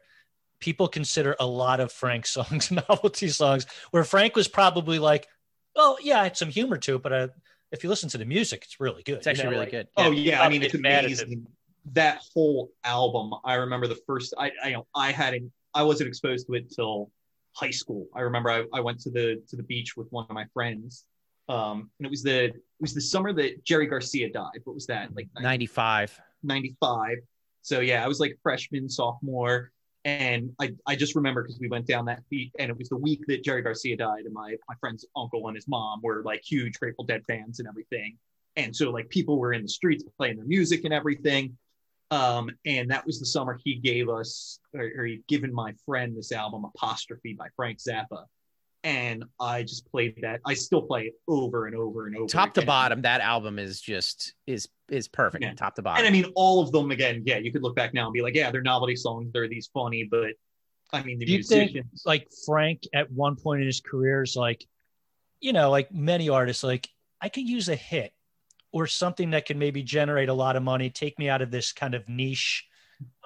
people consider a lot of Frank songs novelty songs, where Frank was probably like, "Oh yeah, it's some humor to it, but uh, if you listen to the music, it's really good." It's actually You know, really like- good. oh yeah i mean it's get mad amazing. That whole album i remember the first i i, you know, I hadn't i wasn't exposed to it till high school i remember I, I went to the to the beach with one of my friends um and it was the it was the summer that jerry garcia died what was that like 95. 95. So yeah, I was like freshman, sophomore. And I, I just remember because we went down that beat and it was the week that Jerry Garcia died and my, my friend's uncle and his mom were like huge Grateful Dead fans and everything. And so like people were in the streets playing their music and everything. Um, and that was the summer he gave us or, or he'd given my friend this album Apostrophe by Frank Zappa. And I just played that. I still play it over and over and over. Top to bottom, that album is just is is perfect. Yeah. Top to bottom. And. I mean, all of them again. Yeah, you could look back now and be like, yeah, they're novelty songs. They're these funny, but I mean, the Do you think- musicians. like Frank at one point in his career is like, you know, like many artists, like I could use a hit or something that can maybe generate a lot of money, take me out of this kind of niche.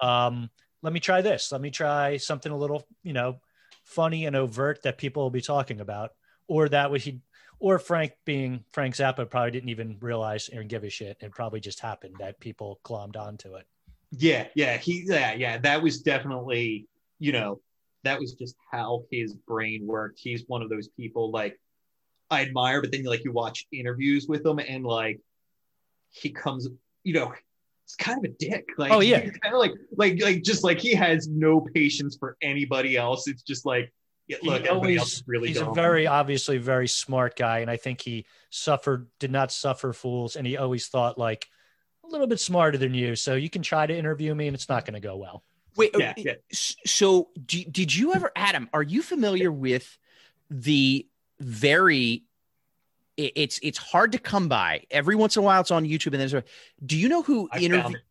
Um, let me try this. Let me try something a little, you know, funny and overt that people will be talking about. Or that would he or Frank being Frank Zappa probably didn't even realize or give a shit. It probably just happened that people glommed onto it. Yeah, yeah, he, yeah, yeah. That was definitely, you know, that was just how his brain worked. He's one of those people like I admire, but then you like you watch interviews with him and like he comes, you know, it's kind of a dick. Like, Oh, yeah. he's kind of like, like, like, just like he has no patience for anybody else. It's just like, yeah, He look, everybody else always, is really he's dumb. a very obviously very smart guy. And I think he suffered, did not suffer fools. And he always thought like a little bit smarter than you. So you can try to interview me and it's not going to go well. Wait, yeah, uh, yeah. so do, did you ever, Adam? Are you familiar with the very? It- It's it's hard to come by. Every once in a while, it's on YouTube. And there's a. Do you know who interviewed?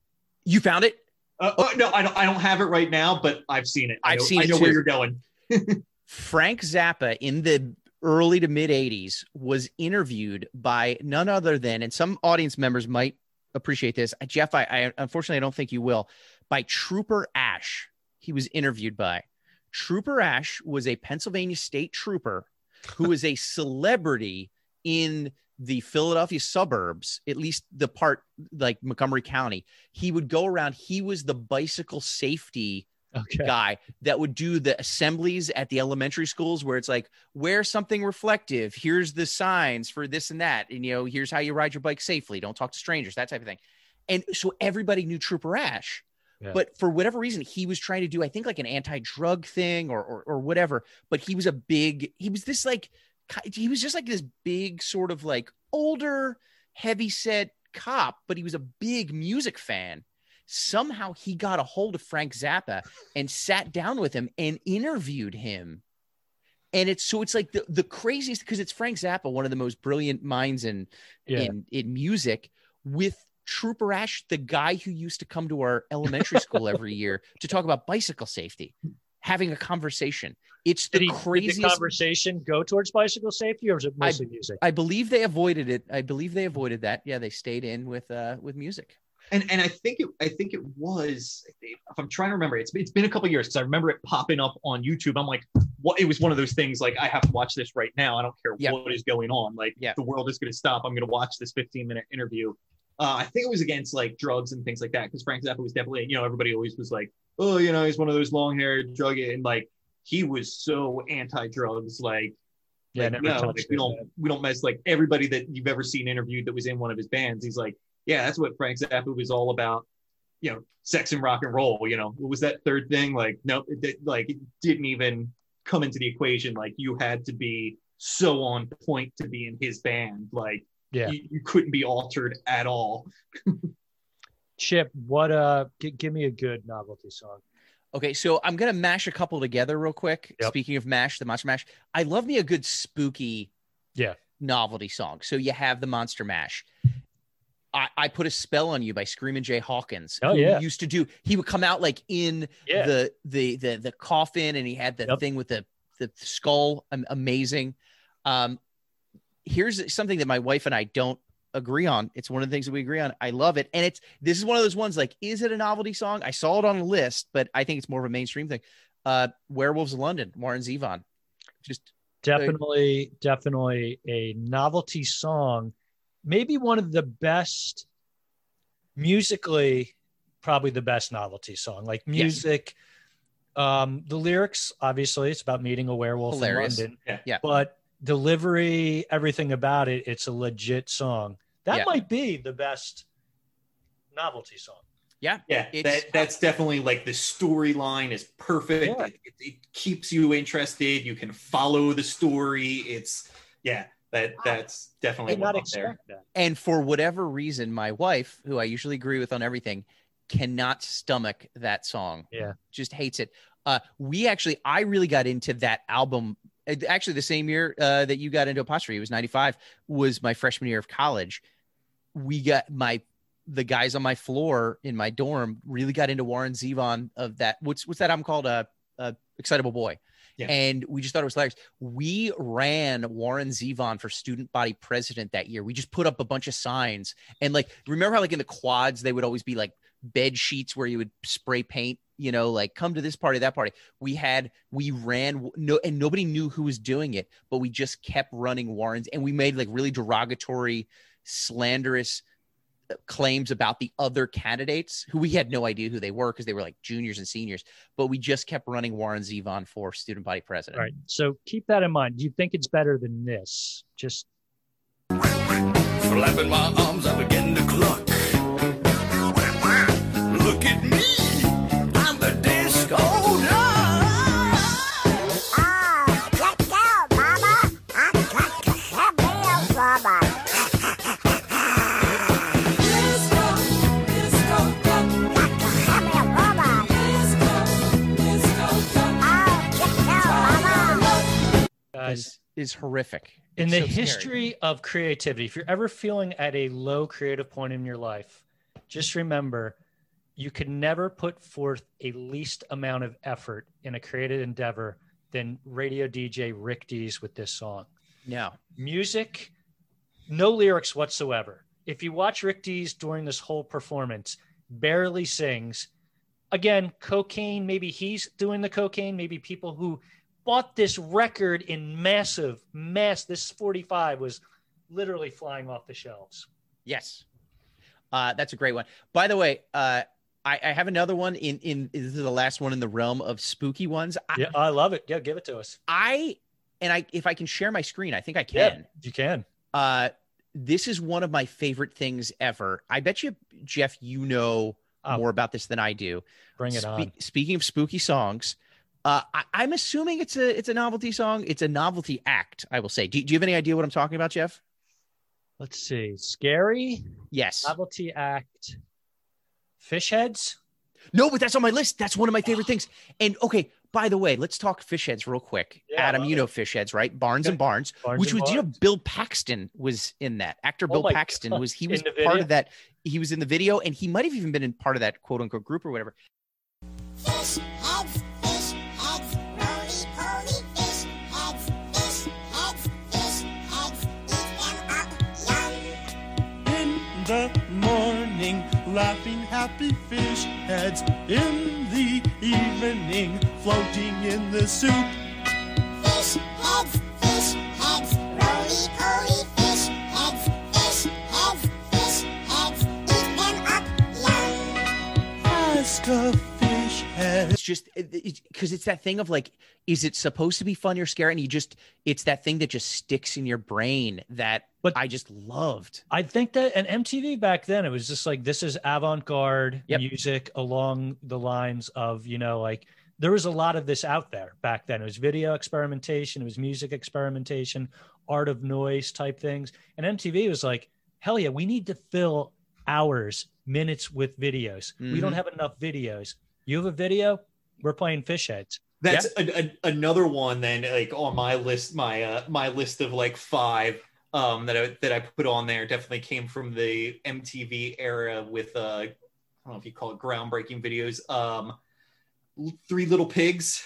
You found it? Uh, oh, no, I don't. I don't have it right now, but I've seen it. I I've know, seen I it know where you're going. Frank Zappa in the early to mid 80s was interviewed by none other than, and some audience members might appreciate this. Uh, Jeff, I, I unfortunately I don't think you will, by Trooper Ash. He was interviewed by. Trooper Ash was a Pennsylvania state trooper who was a celebrity in the Philadelphia suburbs, at least the part like Montgomery County. He would go around, he was the bicycle safety Okay. guy that would do the assemblies at the elementary schools where it's like wear something reflective here's the signs for this and that and you know here's how you ride your bike safely don't talk to strangers that type of thing and so everybody knew trooper ash Yeah. but for whatever reason he was trying to do i think like an anti-drug thing or, or or whatever but he was a big he was this like he was just like this big sort of like older heavy set cop but he was a big music fan somehow he got a hold of Frank Zappa and sat down with him and interviewed him. And it's so it's like the, the craziest because it's Frank Zappa, one of the most brilliant minds in Yeah. in in music, with Trooper Ash, the guy who used to come to our elementary school every year to talk about bicycle safety, having a conversation. It's the Did, he, did the craziest. conversation go towards bicycle safety or was it mostly music? I believe they avoided it. I believe they avoided that. Yeah, they stayed in with uh with music. and and I think it I think it was if I'm trying to remember it's it's been a couple years because I remember it popping up on YouTube. I'm like, what? It was one of those things like I have to watch this right now. I don't care Yeah. what is going on. Like Yeah. the world is going to stop. I'm going to watch this 15 minute interview. Uh, I think it was against like drugs and things like that because Frank Zappa was definitely you know everybody always was like oh you know he's one of those long haired drug and like he was so anti drugs like yeah, like, no, like, we don't we don't mess like everybody that you've ever seen interviewed that was in one of his bands. He's like, yeah, that's what Frank Zappa was all about. You know, sex and rock and roll. You know, what was that third thing? Like, nope, it did, like it didn't even come into the equation. Like, you had to be so on point to be in his band. Like, Yeah. you, you couldn't be altered at all. Chip, what uh g- give me a good novelty song. Okay, so I'm gonna mash a couple together real quick. Yep. Speaking of mash, the monster mash, I love me a good spooky, Yeah. novelty song. So you have the monster mash. I, I put a spell on you by Screaming Jay Hawkins. Oh, yeah. used to do. He would come out like in Yeah. the the the the coffin, and he had the Yep. thing with the the skull. Amazing. Um, here's something that my wife and I don't agree on. It's one of the things that we agree on. I love it, and it's this is one of those ones like, is it a novelty song? I saw it on a list, but I think it's more of a mainstream thing. Uh, Werewolves of London, Warren Zevon. Just Definitely, definitely a novelty song. Maybe one of the best musically, probably the best novelty song. Like Yes. music, um, the lyrics, obviously, it's about meeting a werewolf Hilarious. in London. Yeah. Yeah. But delivery, everything about it, it's a legit song. That Yeah. might be the best novelty song. yeah, Yeah, It's- that, that's definitely like the storyline is perfect. Yeah. It, it, it keeps you interested. You can follow the story. It's yeah, that that's definitely not up there. that. and for whatever reason, my wife, who I usually agree with on everything, cannot stomach that song. Yeah. just hates it. Uh, we actually, I really got into that album. Uh, Actually, the same year uh, that you got into Apostrophe, it was '95, was my freshman year of college. We got my the guys on my floor in my dorm really got into Warren Zevon of that. What's what's that I'm called? a, uh, Excitable Boy. Yeah. And we just thought it was hilarious. We ran Warren Zevon for student body president that year. We just put up a bunch of signs and like remember how like in the quads they would always be like bed sheets where you would spray paint, you know, like come to this party, that party. We had we ran no and nobody knew who was doing it, but we just kept running Warrens and we made like really derogatory, slanderous uh, claims about the other candidates who we had no idea who they were because they were like juniors and seniors, but we just kept running Warren Zevon for student body president. All right. So keep that in mind. Do you think it's better than this? Just Flapping my arms, I begin to cluck. Is is horrific. in the so history of creativity, if you're ever feeling at a low creative point in your life, just remember you can never put forth a least amount of effort in a creative endeavor than radio DJ Rick Dees with this song. No. Music, no lyrics whatsoever. If you watch Rick Dees during this whole performance, barely sings. Again, cocaine, maybe he's doing the cocaine, maybe people who bought this record in massive mass. This 45 was literally flying off the shelves. Yes. Uh, that's a great one. By the way, uh, I, I have another one in, in this is the last one in the realm of spooky ones. I, Yeah, I love it. Yeah, give it to us. I and I if I can share my screen, I think I Yeah, can. you can. Uh, this is one of my favorite things ever. I bet you, Jeff, you know Oh. more about this than I do. Bring it Spe- on. Speaking of spooky songs, uh, I, I'm assuming it's a it's a novelty song. It's a novelty act. I will say. Do, do you have any idea what I'm talking about, Jeff? Let's see. Scary, Yes. novelty act, fish heads. No, but that's on my list. That's one of my favorite things. And okay, by the way, let's talk fish heads real quick. Yeah, Adam, you it. know fish heads, right? Barnes and Barnes, Barnes which and was you know Bill Paxton was in that. Actor Oh Bill my Paxton God. was he was part video? of that. He was in the video, and he might have even been in part of that quote unquote group or whatever. Fish heads, laughing happy fish heads in the evening, floating in the soup. Just because it's that thing of like, is it supposed to be funny or scary? And you just, it's that thing that just sticks in your brain that But- I just loved. I think that and MTV back then it was just like this is avant-garde Yep. music along the lines of you know like there was a lot of this out there back then. It was video experimentation, it was music experimentation, art of noise type things, and MTV was like, hell yeah, we need to fill hours, minutes with videos. We don't Mhm. have enough videos. You have a video, we're playing fish heads. That's a, a, another one then like on my list my uh my list of like five um that I that I put on there definitely came from the MTV era with uh I don't know if you call it groundbreaking videos um Three Little Pigs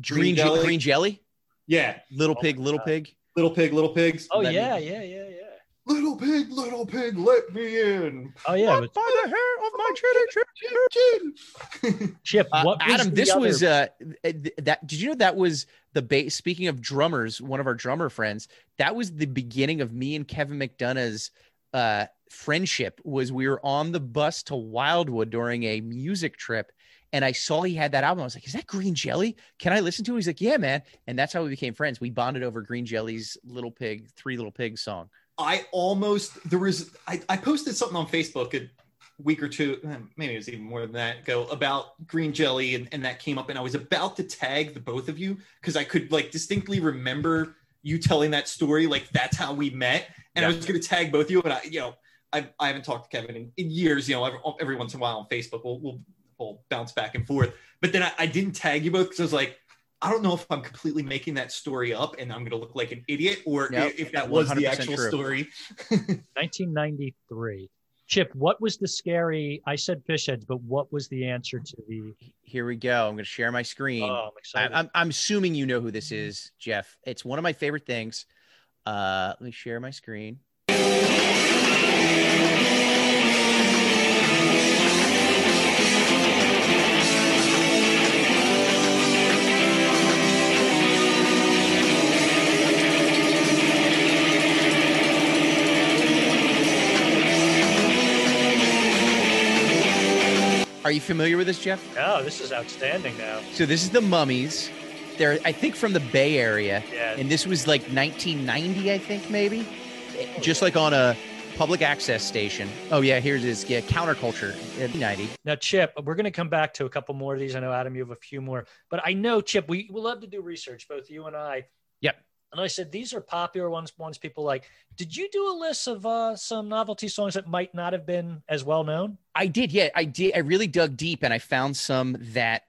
Green, Green jelly. jelly. green jelly, yeah little Oh pig, little God. pig. Little Pig Little Pigs Oh yeah, yeah, yeah, yeah. Little Pig Little Pig let me in Oh yeah, but By the hair of my chin, chin, chin. Chip, Uh, what was Adam, the this other- was uh that. Did you know that was the base? Speaking of drummers, one of our drummer friends, that was the beginning of me and Kevin McDonough's uh friendship. Was we were on the bus to Wildwood during a music trip, and I saw he had that album. I was like, "Is that Green Jelly? Can I listen to it?" He's like, "Yeah, man." And that's how we became friends. We bonded over Green Jelly's "Little Pig," Three Little Pigs song. I almost there was I, I posted something on Facebook a week or two, eh, maybe it was even more than that ago about green jelly and, and that came up and I was about to tag the both of you because I could like distinctly remember you telling that story like that's how we met and I was going to tag both of you and I you know I, I haven't talked to Kevin in, in years you know every, every once in a while on Facebook we'll, we'll, we'll bounce back and forth but then I, I didn't tag you both because I was like I don't know if I'm completely making that story up and I'm going to look like an idiot or Nope, if that was the actual true. story. 1993. Chip, what was the scary? I said fish heads, but what was the answer to the? Here we go. I'm going to share my screen. Oh, I'm I, excited. I'm, I'm assuming you know who this is, Jeff. It's one of my favorite things. Uh, let me share my screen. Are you familiar with this, Jeff? oh, this is outstanding now. So this is the Mummies. They're, I think, from the Bay Area, Yeah. and this was like 1990, I think, maybe, just like on a public access station. Oh yeah, here's this. Yeah, counterculture, 90. Now, Chip, we're going to come back to a couple more of these. I know, Adam, you have a few more, but I know, Chip, we, we love to do research, both you and I. Yep. And I said, these are popular ones, ones people like. Did you do a list of uh, some novelty songs that might not have been as well known? I did, yeah, I did. I really dug deep, and I found some that,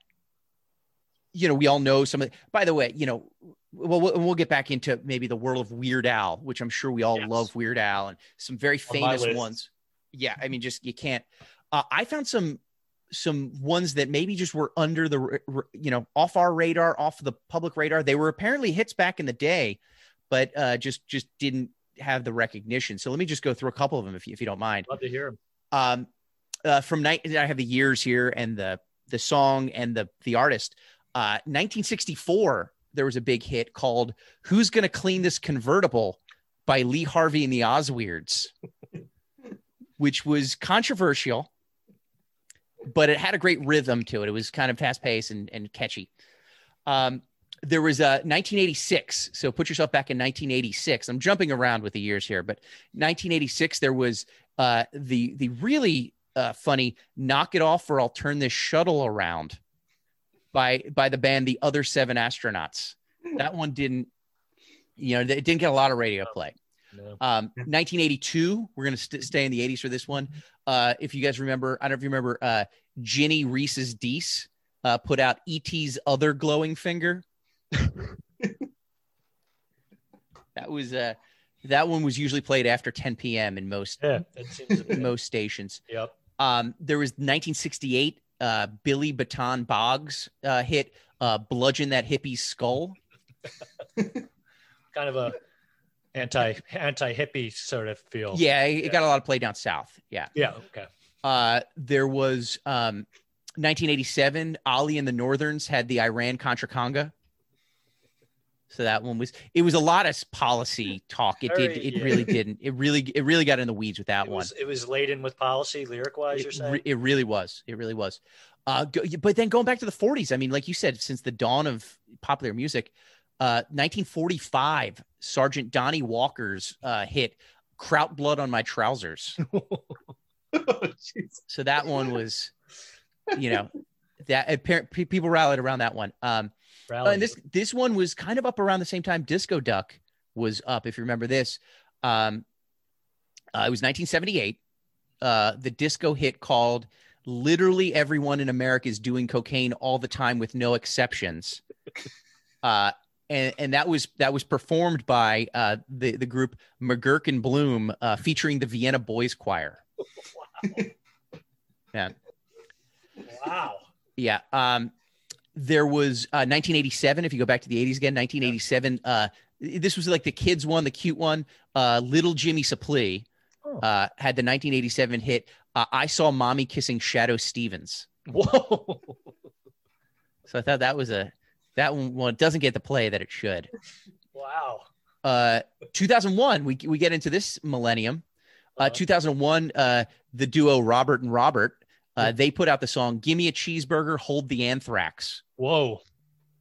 you know, we all know some. Of, by the way, you know, well, we'll, we'll get back into maybe the world of Weird Al, which I'm sure we all Yes. love Weird Al, and some very famous list. ones. Yeah, I mean, just you can't. Uh, I found some some ones that maybe just were under the you know off our radar, off the public radar. They were apparently hits back in the day, but uh, just just didn't have the recognition. So let me just go through a couple of them if you, if you don't mind Love to hear them. um uh from night i have the years here and the the song and the the artist uh 1964 there was a big hit called who's gonna clean this convertible by lee harvey and the osweirds which was controversial but it had a great rhythm to it. It was kind of fast paced and, and catchy. Um there was a 1986 so put yourself back in 1986 i'm jumping around with the years here but 1986 there was uh, the the really uh, funny "Knock It Off" or "I'll Turn This Shuttle Around" by by the band The Other Seven Astronauts. That one didn't, you know, it didn't get a lot of radio play. No. Um, 1982, we're gonna st- stay in the 80s for this one. Uh, if you guys remember, I don't know if you remember, uh, Ginny Reese's Dees uh, put out ET's other glowing finger. that was uh, that one was usually played after 10 p.m. in most Yeah, that seems to be. in most stations. Yep. Um, there was 1968 uh, Billy Baton Boggs uh, hit uh, "Bludgeon That Hippie's Skull." Kind of a anti anti hippie sort of feel. Yeah, it, it got a lot of play down south. Yeah. Yeah. Okay. Uh, there was um, 1987. Ali and the Northerns had the Iran Contra Conga. So that one was it was a lot of policy talk. It did it yeah. really didn't. It really it really got in the weeds with that It one. was, it was laden with policy, lyric wise, you're It, saying? re- it really was. It really was. Uh, go, but then going back to the 40s, I mean, like you said, since the dawn of popular music, uh, 1945, Sergeant Donnie Walker's uh, hit "Kraut Blood on My Trousers." so that one was, you know, that apparent people rallied around that one. Um, Rally. and this this one was kind of up around the same time Disco Duck was up. If you remember this, um, uh, it was 1978. Uh, the disco hit called "Literally Everyone in America is Doing Cocaine All the Time with No Exceptions," uh, and and that was that was performed by uh, the the group McGurk and Bloom, uh, featuring the Vienna Boys Choir. Wow. Yeah. wow. Yeah. Um, there was uh, 1987. If you go back to the 80s again, 1987. Uh, this was like the kids one, the cute one. Uh, Little Jimmy Supplee Oh. uh, had the 1987 hit. Uh, I saw mommy kissing Shadoe Stevens. Whoa. So I thought that was a that one. Well, it doesn't get the play that it should. Wow. Uh, 2001. We we get into this millennium. Uh, Uh-huh. 2001. Uh, the duo Robert and Robert. Uh, they put out the song "Give Me a Cheeseburger, Hold the Anthrax." Whoa.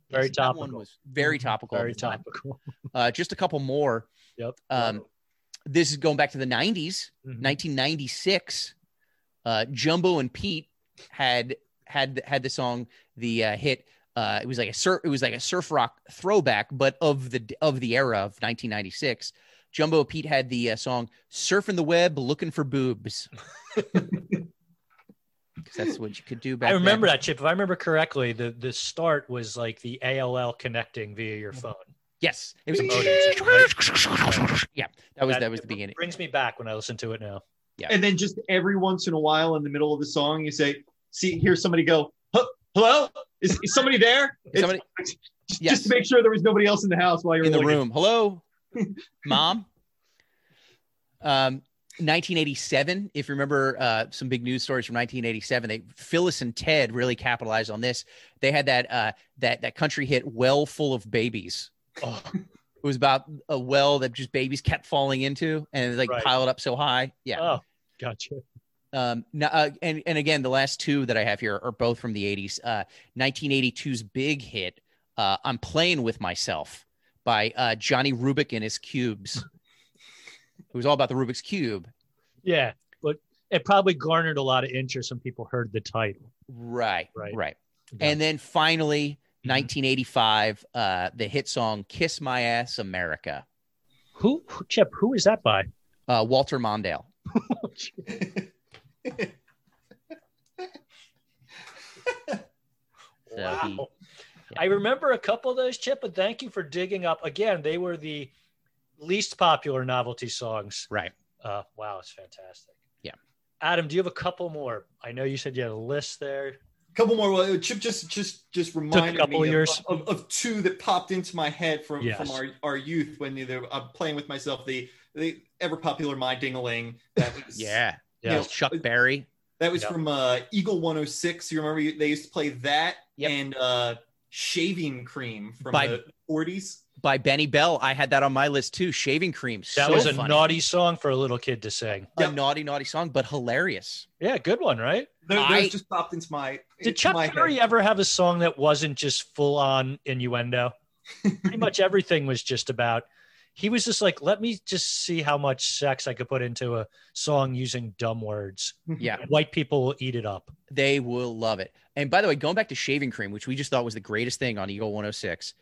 Very Yes, that one topical. was very topical. Very topical. Uh, just a couple more. Yep. Um, this is going back to the 90s, Mhm. 1996. Uh, Jumbo and Pete had had had the song, the uh, hit. Uh, it was like a surf. It was like a surf rock throwback, but of the of the era of 1996. Jumbo Pete had the uh, song "Surfing the Web, Looking for Boobs." 'Cause that's what you could do back. I remember then. that, Chip. If I remember correctly, the, the start was like the AOL connecting via your phone. Yes, it was. The modem, yeah, that was that was the beginning. Brings me back when I listen to it now. Yeah. And then just every once in a while in the middle of the song, you say, see, hear somebody go, "Huh, hello? Is, is somebody there? Is somebody- just, Yes. just to make sure there was nobody else in the house while you're in the room. Hello, mom. Um, 1987. If you remember uh, some big news stories from 1987, they Phyllis and Ted really capitalized on this. They had that uh, that that country hit "Well Full of Babies." Oh, It was about a well that just babies kept falling into, and it, like Right. piled up so high. Yeah. oh, gotcha. Um, no, uh, and and again, the last two that I have here are both from the 80s. Uh, 1982's big hit, uh, "I'm Playing with Myself" by uh, Johnny Rubik and his Cubes. It was all about the Rubik's Cube. Yeah, but it probably garnered a lot of interest when people heard the title. Right, Right. right. And then finally, Mhm. 1985, uh, the hit song "Kiss My Ass, America," who, who Chip? Who is that by? uh, Walter Mondale. So Wow. he- I remember a couple of those, Chip, but thank you for digging up. Again, they were the least popular novelty songs. right. Uh, wow, it's fantastic. Yeah. Adam, do you have a couple more? I know you said you had a list there. A couple more. Well, Chip just just just reminded couple me of, years. Of, of two that popped into my head from Yes. from our, our youth when they were uh, playing with myself. The the ever popular My Dingaling. That was Yeah. You know, Chuck Berry. That was Yeah. from uh, Eagle 106. You remember they used to play that Yep. and uh, Shaving Cream from By- the 40s. by Benny Bell. I had that on my list too. Shaving cream. That so was a funny. naughty song for a little kid to sing. a naughty, naughty song, but hilarious. Yeah, good one, right? Those, I- those just popped into my. Did into Chuck my Berry head. ever have a song that wasn't just full on innuendo? Pretty much everything was just about. He was just like, let me just see how much sex I could put into a song using dumb words. Mm-hmm. Yeah, White people will eat it up. they will love it. And by the way, going back to shaving cream, which we just thought was the greatest thing on Eagle 106,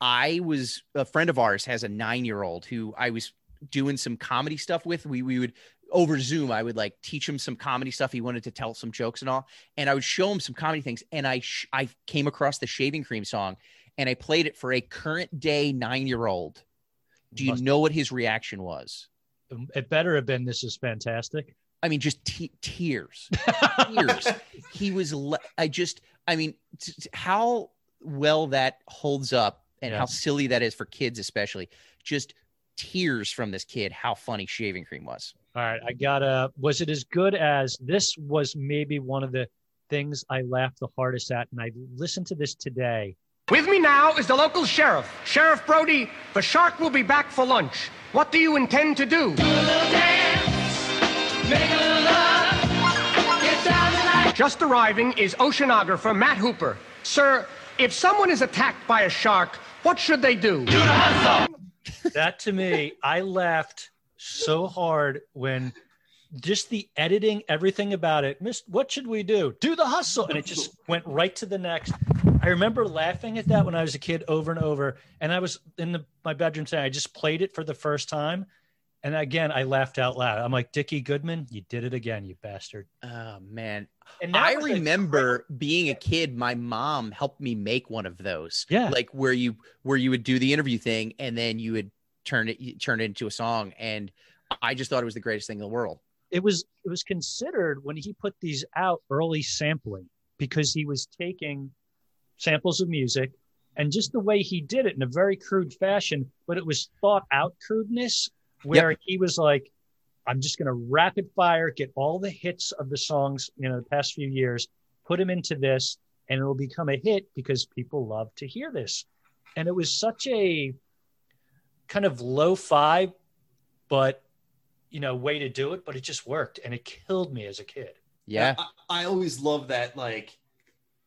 I was a friend of ours has a nine year old who I was doing some comedy stuff with. We we would over Zoom, I would like teach him some comedy stuff. He wanted to tell some jokes and all, and I would show him some comedy things. And I sh- I came across the shaving cream song, and I played it for a current day nine year old. Do you Must- know what his reaction was? Um, it better have been this is fantastic. I mean, just te- tears. Tears. he was. Le- I just. I mean, t- t- how well that holds up, and Yeah. how silly that is for kids, especially. Just tears from this kid. How funny shaving cream was. All right, I gotta. Was it as good as this? Was maybe one of the things I laughed the hardest at, and I listened to this today. With me now is the local sheriff. Sheriff Brody, the shark will be back for lunch. What do you intend to do? Just arriving is oceanographer Matt Hooper. Sir, if someone is attacked by a shark, what should they do? That to me, I laughed so hard when just the editing, everything about it. Miss, what should we do? Do the hustle, and it just went right to the next. I remember laughing at that when I was a kid over and over, and I was in the, my bedroom saying I just played it for the first time, and again I laughed out loud. I'm like, Dickie Goodman, you did it again, you bastard. Oh man, And I was a remember being a kid. My mom helped me make one of those. Yeah. like where you where you would do the interview thing, and then you would turn it you turn it into a song, and I just thought it was the greatest thing in the world. It was it was considered when he put these out early sampling because he was taking samples of music and just the way he did it in a very crude fashion but it was thought out crudeness where he was like i'm just going to rapid fire get all the hits of the songs you know the past few years put them into this and it'll become a hit because people love to hear this. And it was such a kind of low fi, but you know way to do it but it just worked and it killed me as a kid Yeah, I, I always love that, like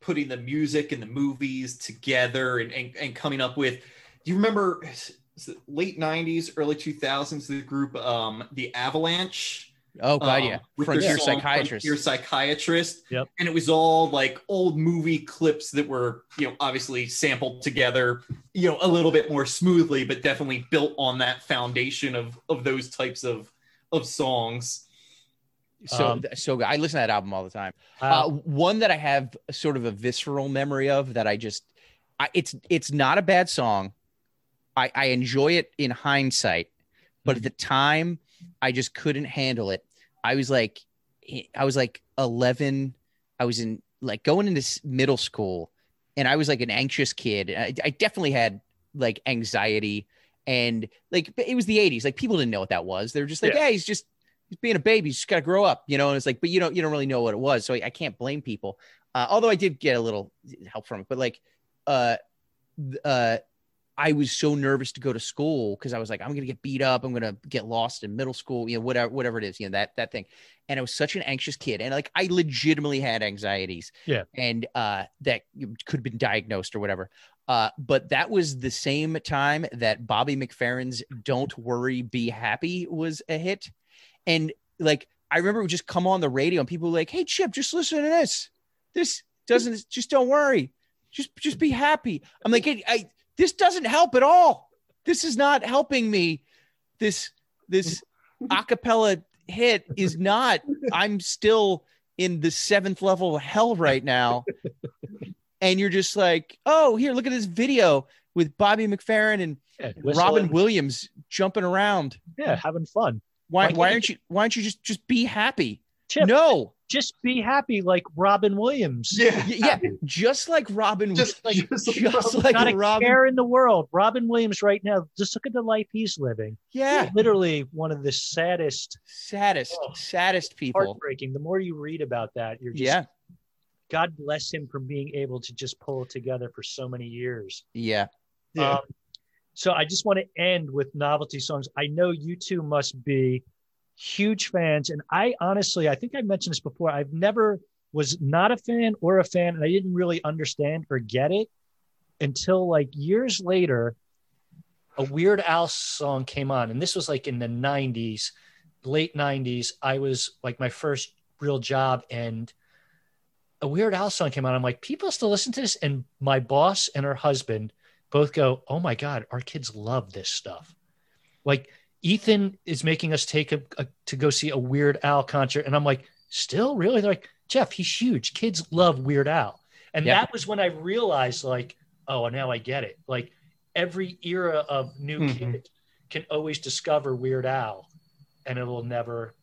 putting the music and the movies together and, and, and coming up with. Do you remember late 90s, early 2000s, the group um, The Avalanche? oh god, um, yeah, with their Frontier song Psychiatrist. Frontier Psychiatrist. Yep. And it was all like old movie clips that were, you know, obviously sampled together, you know, a little bit more smoothly, but definitely built on that foundation of of those types of of songs. So Um, so good. I listen to that album all the time. Uh, uh, one that I have sort of a visceral memory of that I just, I, it's it's not a bad song. I, I enjoy it in hindsight, but Mm-hmm. at the time, I just couldn't handle it. I was like, I was like 11. I was in like going into middle school, and I was like an anxious kid. I, I definitely had like anxiety, and like it was the 80s. Like people didn't know what that was. They were just like, Yeah. hey, he's just he's being a baby. He's just got to grow up, you know. And it's like, but you don't you don't really know what it was, so I, I can't blame people. Uh, although I did get a little help from it, but like, uh, uh, I was so nervous to go to school because I was like, I'm gonna get beat up, I'm gonna get lost in middle school, you know, whatever, whatever it is, you know, that that thing. And I was such an anxious kid, and like I legitimately had anxieties, Yeah. and uh, that could have been diagnosed or whatever. Uh, but that was the same time that Bobby McFerrin's "Don't Worry, Be Happy" was a hit, and like I remember it would just come on the radio, and people were like, "Hey, Chip, just listen to this. This doesn't. Just don't worry. Just just be happy." I'm like, I, I this doesn't help at all. This is not helping me. This this acapella hit is not. I'm still in the seventh level of hell right now. And you're just like, oh, here, look at this video with Bobby McFerrin and Yeah, Robin. Williams jumping around. Yeah, having fun. Why Why why aren't you why aren't you just just be happy? Chip, No. just be happy like Robin Williams. Yeah. Yeah, just like Robin Just like- just, like just like Not a care in the world. Robin Williams right now, just look at the life he's living. Yeah. Literally one of the saddest, Saddest, Oh. saddest people. heartbreaking. The more you read about that, you're just Yeah. God bless him for being able to just pull it together for so many years. Yeah. Yeah. Um, so I just want to end with novelty songs. I know you two must be huge fans, and I honestly, I think I mentioned this before. I've never was not a fan or a fan, and I didn't really understand or get it until like years later. A Weird Al song came on, and this was like in the '90s, late '90s. I was like my first real job, and a Weird Al song came out. I'm like, people still listen to this, and my boss and her husband both go, "Oh my god, our kids love this stuff." Like Ethan is making us take a, a to go see a Weird Al concert, and I'm like, "Still, really?" They're like, "Jeff, he's huge. Kids love Weird Al," and Yeah. that was when I realized, like, oh, now I get it. Like every era of new Mhm. kid can always discover Weird Al, and it'll never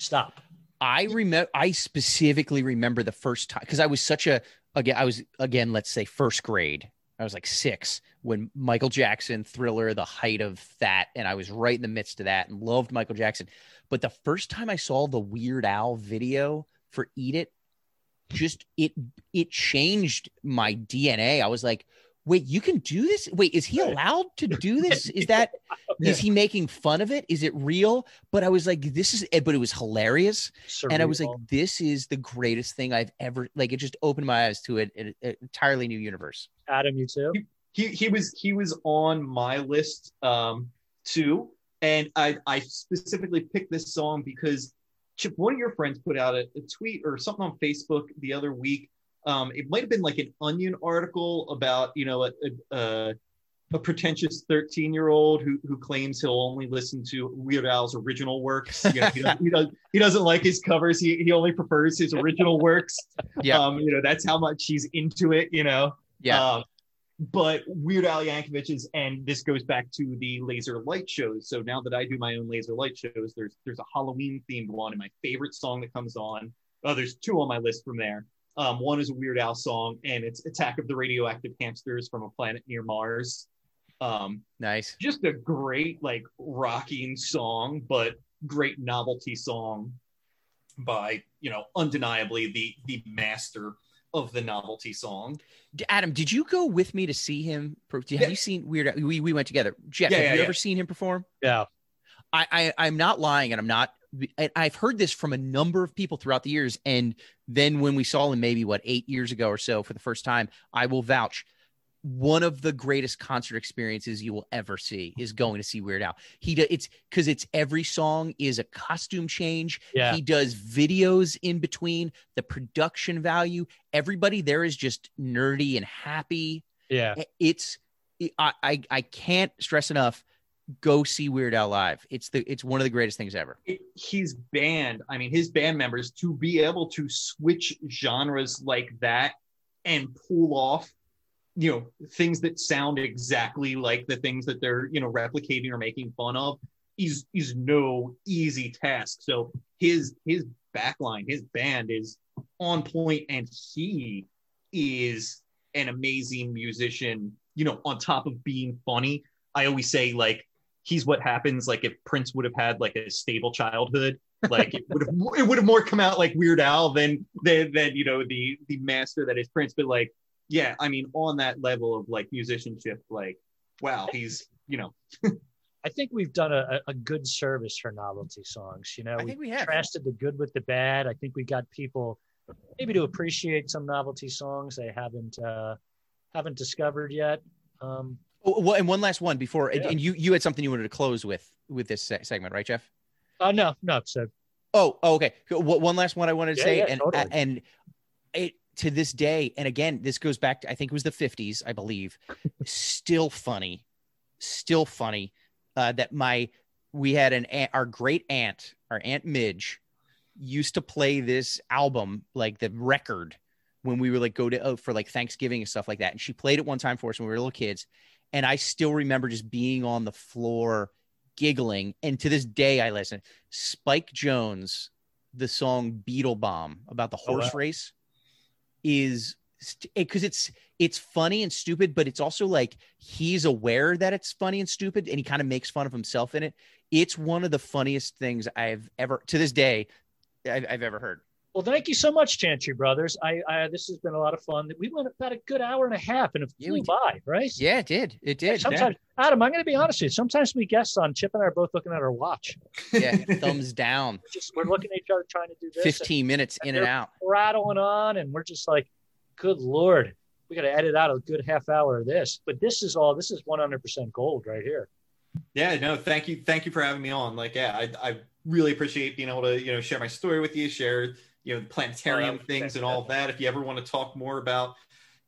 stop. I remember I specifically remember the first time because I was such a again I was again let's say first grade I was like six when Michael Jackson Thriller the height of that and I was right in the midst of that and loved Michael Jackson. But the first time I saw the Weird Al video for Eat It just it it changed my DNA I was like wait you can do this? Wait is he allowed to do this? Is that is he making fun of it? Is it real? But I was like this is eh, but it was hilarious. And I was like, this is the greatest thing I've ever like. It just opened my eyes to an an entirely new universe. Adam, you too. he he was he was on my list um too. And i i specifically picked this song because chip one of your friends put out a, a tweet or something on facebook the other week um it might have been like an onion article about you know a a, a, pretentious 13 year old who who claims he'll only listen to weird al's original works you know, he, doesn't, he, does, he doesn't like his covers he, he only prefers his original works Yeah. um you know that's how much he's into it you know Yeah, um, but Weird Al Yankovic's, and this goes back to the laser light shows. So now that I do my own laser light shows, there's there's a Halloween themed one, and my favorite song that comes on. Oh, there's two on my list from there. Um, one is a Weird Al song, and it's "Attack of the Radioactive Hamsters" from a planet near Mars. Um, nice. just a great like rocking song, but great novelty song by you know undeniably the the master of the novelty song. Adam, did you go with me to see him? Have Yeah. you seen Weird? Al? We we went together. Jeff, Yeah, have yeah, you ever seen him perform? Yeah. I, I I'm not lying, and I'm not. I- I've heard this from a number of people throughout the years, and then when we saw him, maybe what eight years ago or so, for the first time, I will vouch. One of the greatest concert experiences you will ever see is going to see Weird Al. He do, it's because it's every song is a costume change. Yeah. He does videos in between. The production value, everybody there is just nerdy and happy Yeah. it's I, I I can't stress enough. Go see Weird Al live. It's the it's one of the greatest things ever. it, his band, I mean, his band members to be able to switch genres like that and pull off, you know, things that sound exactly like the things that they're, you know, replicating or making fun of is is no easy task. So his his backline, his band is on point, and he is an amazing musician. You know, on top of being funny, I always say like he's what happens like if Prince would have had like a stable childhood. Like it would have it would have more come out like Weird Al than than than you know the the master that is Prince. But like yeah, I mean on that level of like musicianship, like wow, he's you know I think we've done a, a good service for novelty songs. You know, I think we have. contrasted the good with the bad. I think we got people maybe to appreciate some novelty songs they haven't uh, haven't discovered yet. Um, Oh, well, and one last one before, and- Yeah. and you you had something you wanted to close with with this segment, right, Jeff? uh, no, no. So Oh, oh, okay. One last one I wanted to Yeah, say, yeah, and totally. and it to this day, and again, this goes back to I think it was the fifties, I believe. still funny, still funny. Uh, that my we had an aunt, our great aunt, our aunt Midge, used to play this album like the record when we were like go to oh, for like Thanksgiving and stuff like that, and she played it one time for us when we were little kids, and I still remember just being on the floor giggling, and to this day I listen. Spike Jones, the song Beetlebaum about the Oh, horse wow. race is because it's it's funny and stupid, but it's also like he's aware that it's funny and stupid, and he kind of makes fun of himself in it. It's one of the funniest things I've ever to this day I've, I've ever heard. Well, thank you so much, Chantry Brothers. I, I this has been a lot of fun. We went about a good hour and a half, and it Yeah, flew we did. by, right? Yeah, it did. It did. Sometimes, Adam, I'm going to be honest with you. Sometimes we guests on Chip and I are both looking at our watch. Yeah, thumbs down. We're just we're looking at each other trying to do this. and 15 minutes in and out. rattling on, and we're just like, "Good lord, we got to edit out a good half hour of this." But this is all. This is 100% gold right here. Yeah, no, thank you, thank you for having me on. Like, yeah, I, I really appreciate being able to, you know, share my story with you, share, you know, the oh, planetarium Oh, things and all of that. If you ever want to talk more about,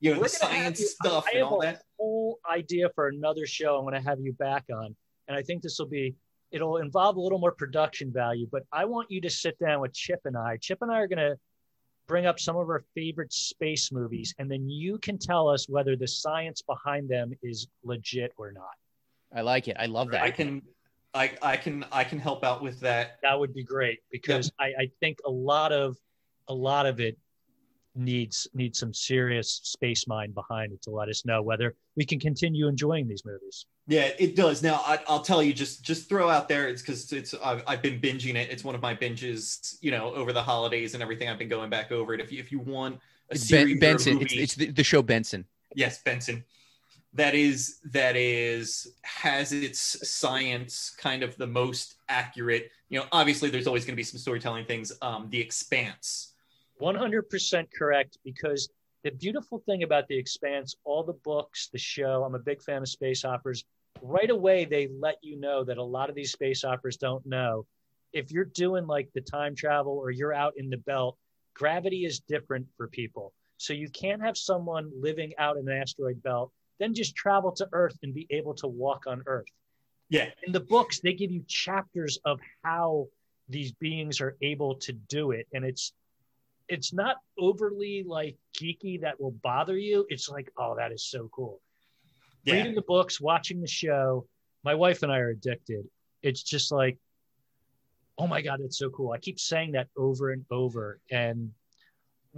you know, We're the science you- stuff I and have all a that. whole idea for another show. I'm going to have you back on, and I think this will be. It'll involve a little more production value, but I want you to sit down with Chip and I. Chip and I are going to bring up some of our favorite space movies, and then you can tell us whether the science behind them is legit or not. I like it. I love that. I can, I, I can, I can help out with that. that would be great because I, I think a lot of a lot of it needs needs some serious space mind behind it to let us know whether we can continue enjoying these movies. Yeah, it does. Now, I, I'll tell you, just just throw out there. It's because it's I've, I've been binging it. It's one of my binges, you know, over the holidays and everything. I've been going back over it. If you if you want a It's series or ben, a Benson. It's, movie- it's the, the show Benson. yes, Benson. That is that is has its science kind of the most accurate. You know, obviously, there's always going to be some storytelling things. Um, The Expanse. 100% correct because the beautiful thing about the expanse all the books the show i'm a big fan of space operas right away they let you know that a lot of these space operas don't know. If you're doing like the time travel or you're out in the belt gravity is different for people. So you can't have someone living out in an asteroid belt then just travel to earth and be able to walk on earth. Yeah, in the books they give you chapters of how these beings are able to do it and it's it's not overly like geeky that will bother you. It's like oh that is so cool. Yeah. reading the books watching the show. My wife and i are addicted. It's just like oh my god it's so cool. I keep saying that over and over. And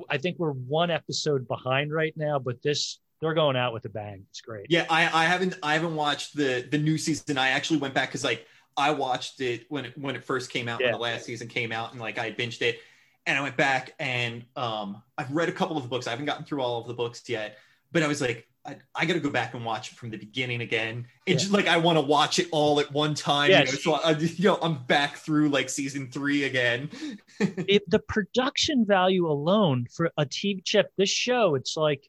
i think we're one episode behind right now but this they're going out with a bang. It's great. Yeah, I, I haven't I haven't watched the the new season. I actually went back because like I watched it when it when it first came out when the last season came out and like I binged it and I went back and um I've read a couple of the books. I haven't gotten through all of the books yet, but I was like I, I got to go back and watch it from the beginning again. It's just like I want to watch it all at one time. Yeah, you know, so I, you know I'm back through like season three again. it, the production value alone for a TV chip, this show, it's like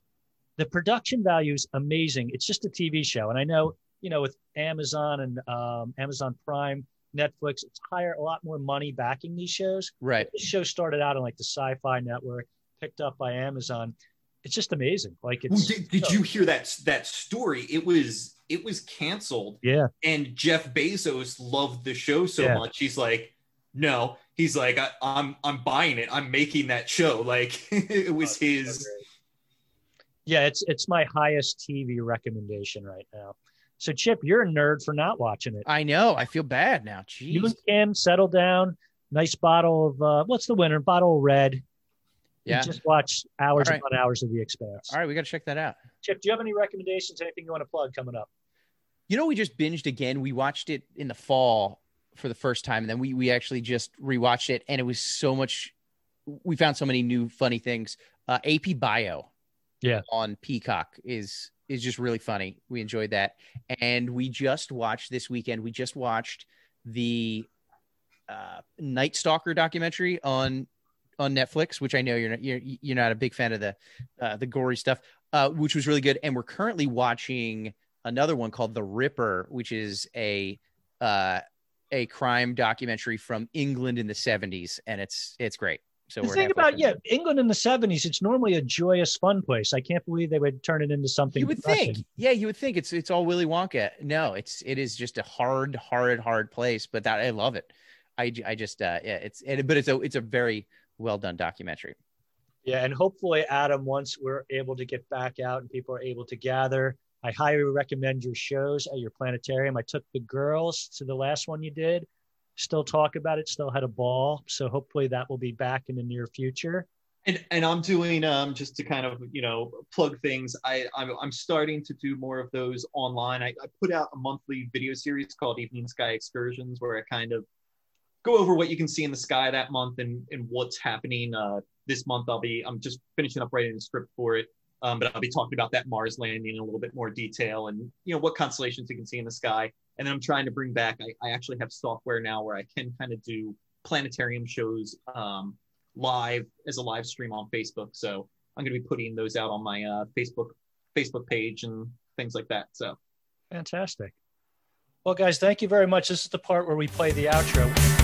the production value is amazing. It's just a TV show. And I know, you know, with Amazon and um, Amazon Prime, Netflix, it's higher, a lot more money backing these shows. Right. This show started out on like the Sci Fi Network, picked up by Amazon. It's just amazing. Like Well, it's, did, did you hear that that story? It was it was canceled yeah, and Jeff Bezos loved the show so Yeah. much. He's like, no, he's like, I, I'm I'm buying it. I'm making that show. Like it was Oh, his. Yeah, it's it's my highest TV recommendation right now. So Chip, you're a nerd for not watching it. I know. I feel bad now. Jeez. You and Kim settle down. Nice bottle of uh, what's the winner? Bottle of red. yeah. Just watch hours right. upon hours of The Expanse. All right, we got to check that out. Chip, do you have any recommendations? Anything you want to plug coming up? You know, we just binged again. We watched it in the fall for the first time, and then we we actually just rewatched it, and it was so much. We found so many new funny things. Uh, AP Bio, Yeah. on Peacock is is just really funny. We enjoyed that, and we just watched this weekend. We just watched the uh, Night Stalker documentary on on Netflix, which I know you're not you're, you're not a big fan of the uh, the gory stuff, uh, which was really good. And we're currently watching another one called The Ripper, which is a uh, a crime documentary from England in the 70s, and it's it's great. So the thing about through. yeah, England in the '70s, it's normally a joyous, fun place. I can't believe they would turn it into something. you would depressing. think, yeah, you would think it's it's all Willy Wonka. No, it's it is just a hard, hard, hard place. But that I love it. I I just uh, yeah, it's it, but it's a it's a very well done documentary. Yeah, and hopefully, Adam, once we're able to get back out and people are able to gather, I highly recommend your shows at your planetarium. I took the girls to the last one you did. Still talk about it. Still had a ball. So hopefully that will be back in the near future. And and I'm doing um just to kind of you know plug things. I I'm, I'm starting to do more of those online. I, I put out a monthly video series called Evening Sky Excursions where I kind of go over what you can see in the sky that month and and what's happening. Uh, this month I'll be I'm just finishing up writing a script for it. Um, but I'll be talking about that Mars landing in a little bit more detail and you know what constellations you can see in the sky. And then I'm trying to bring back. I, I actually have software now where I can kind of do planetarium shows um, live as a live stream on Facebook. So I'm going to be putting those out on my uh, Facebook Facebook page and things like that. So Fantastic. Well, guys, thank you very much. This is the part where we play the outro.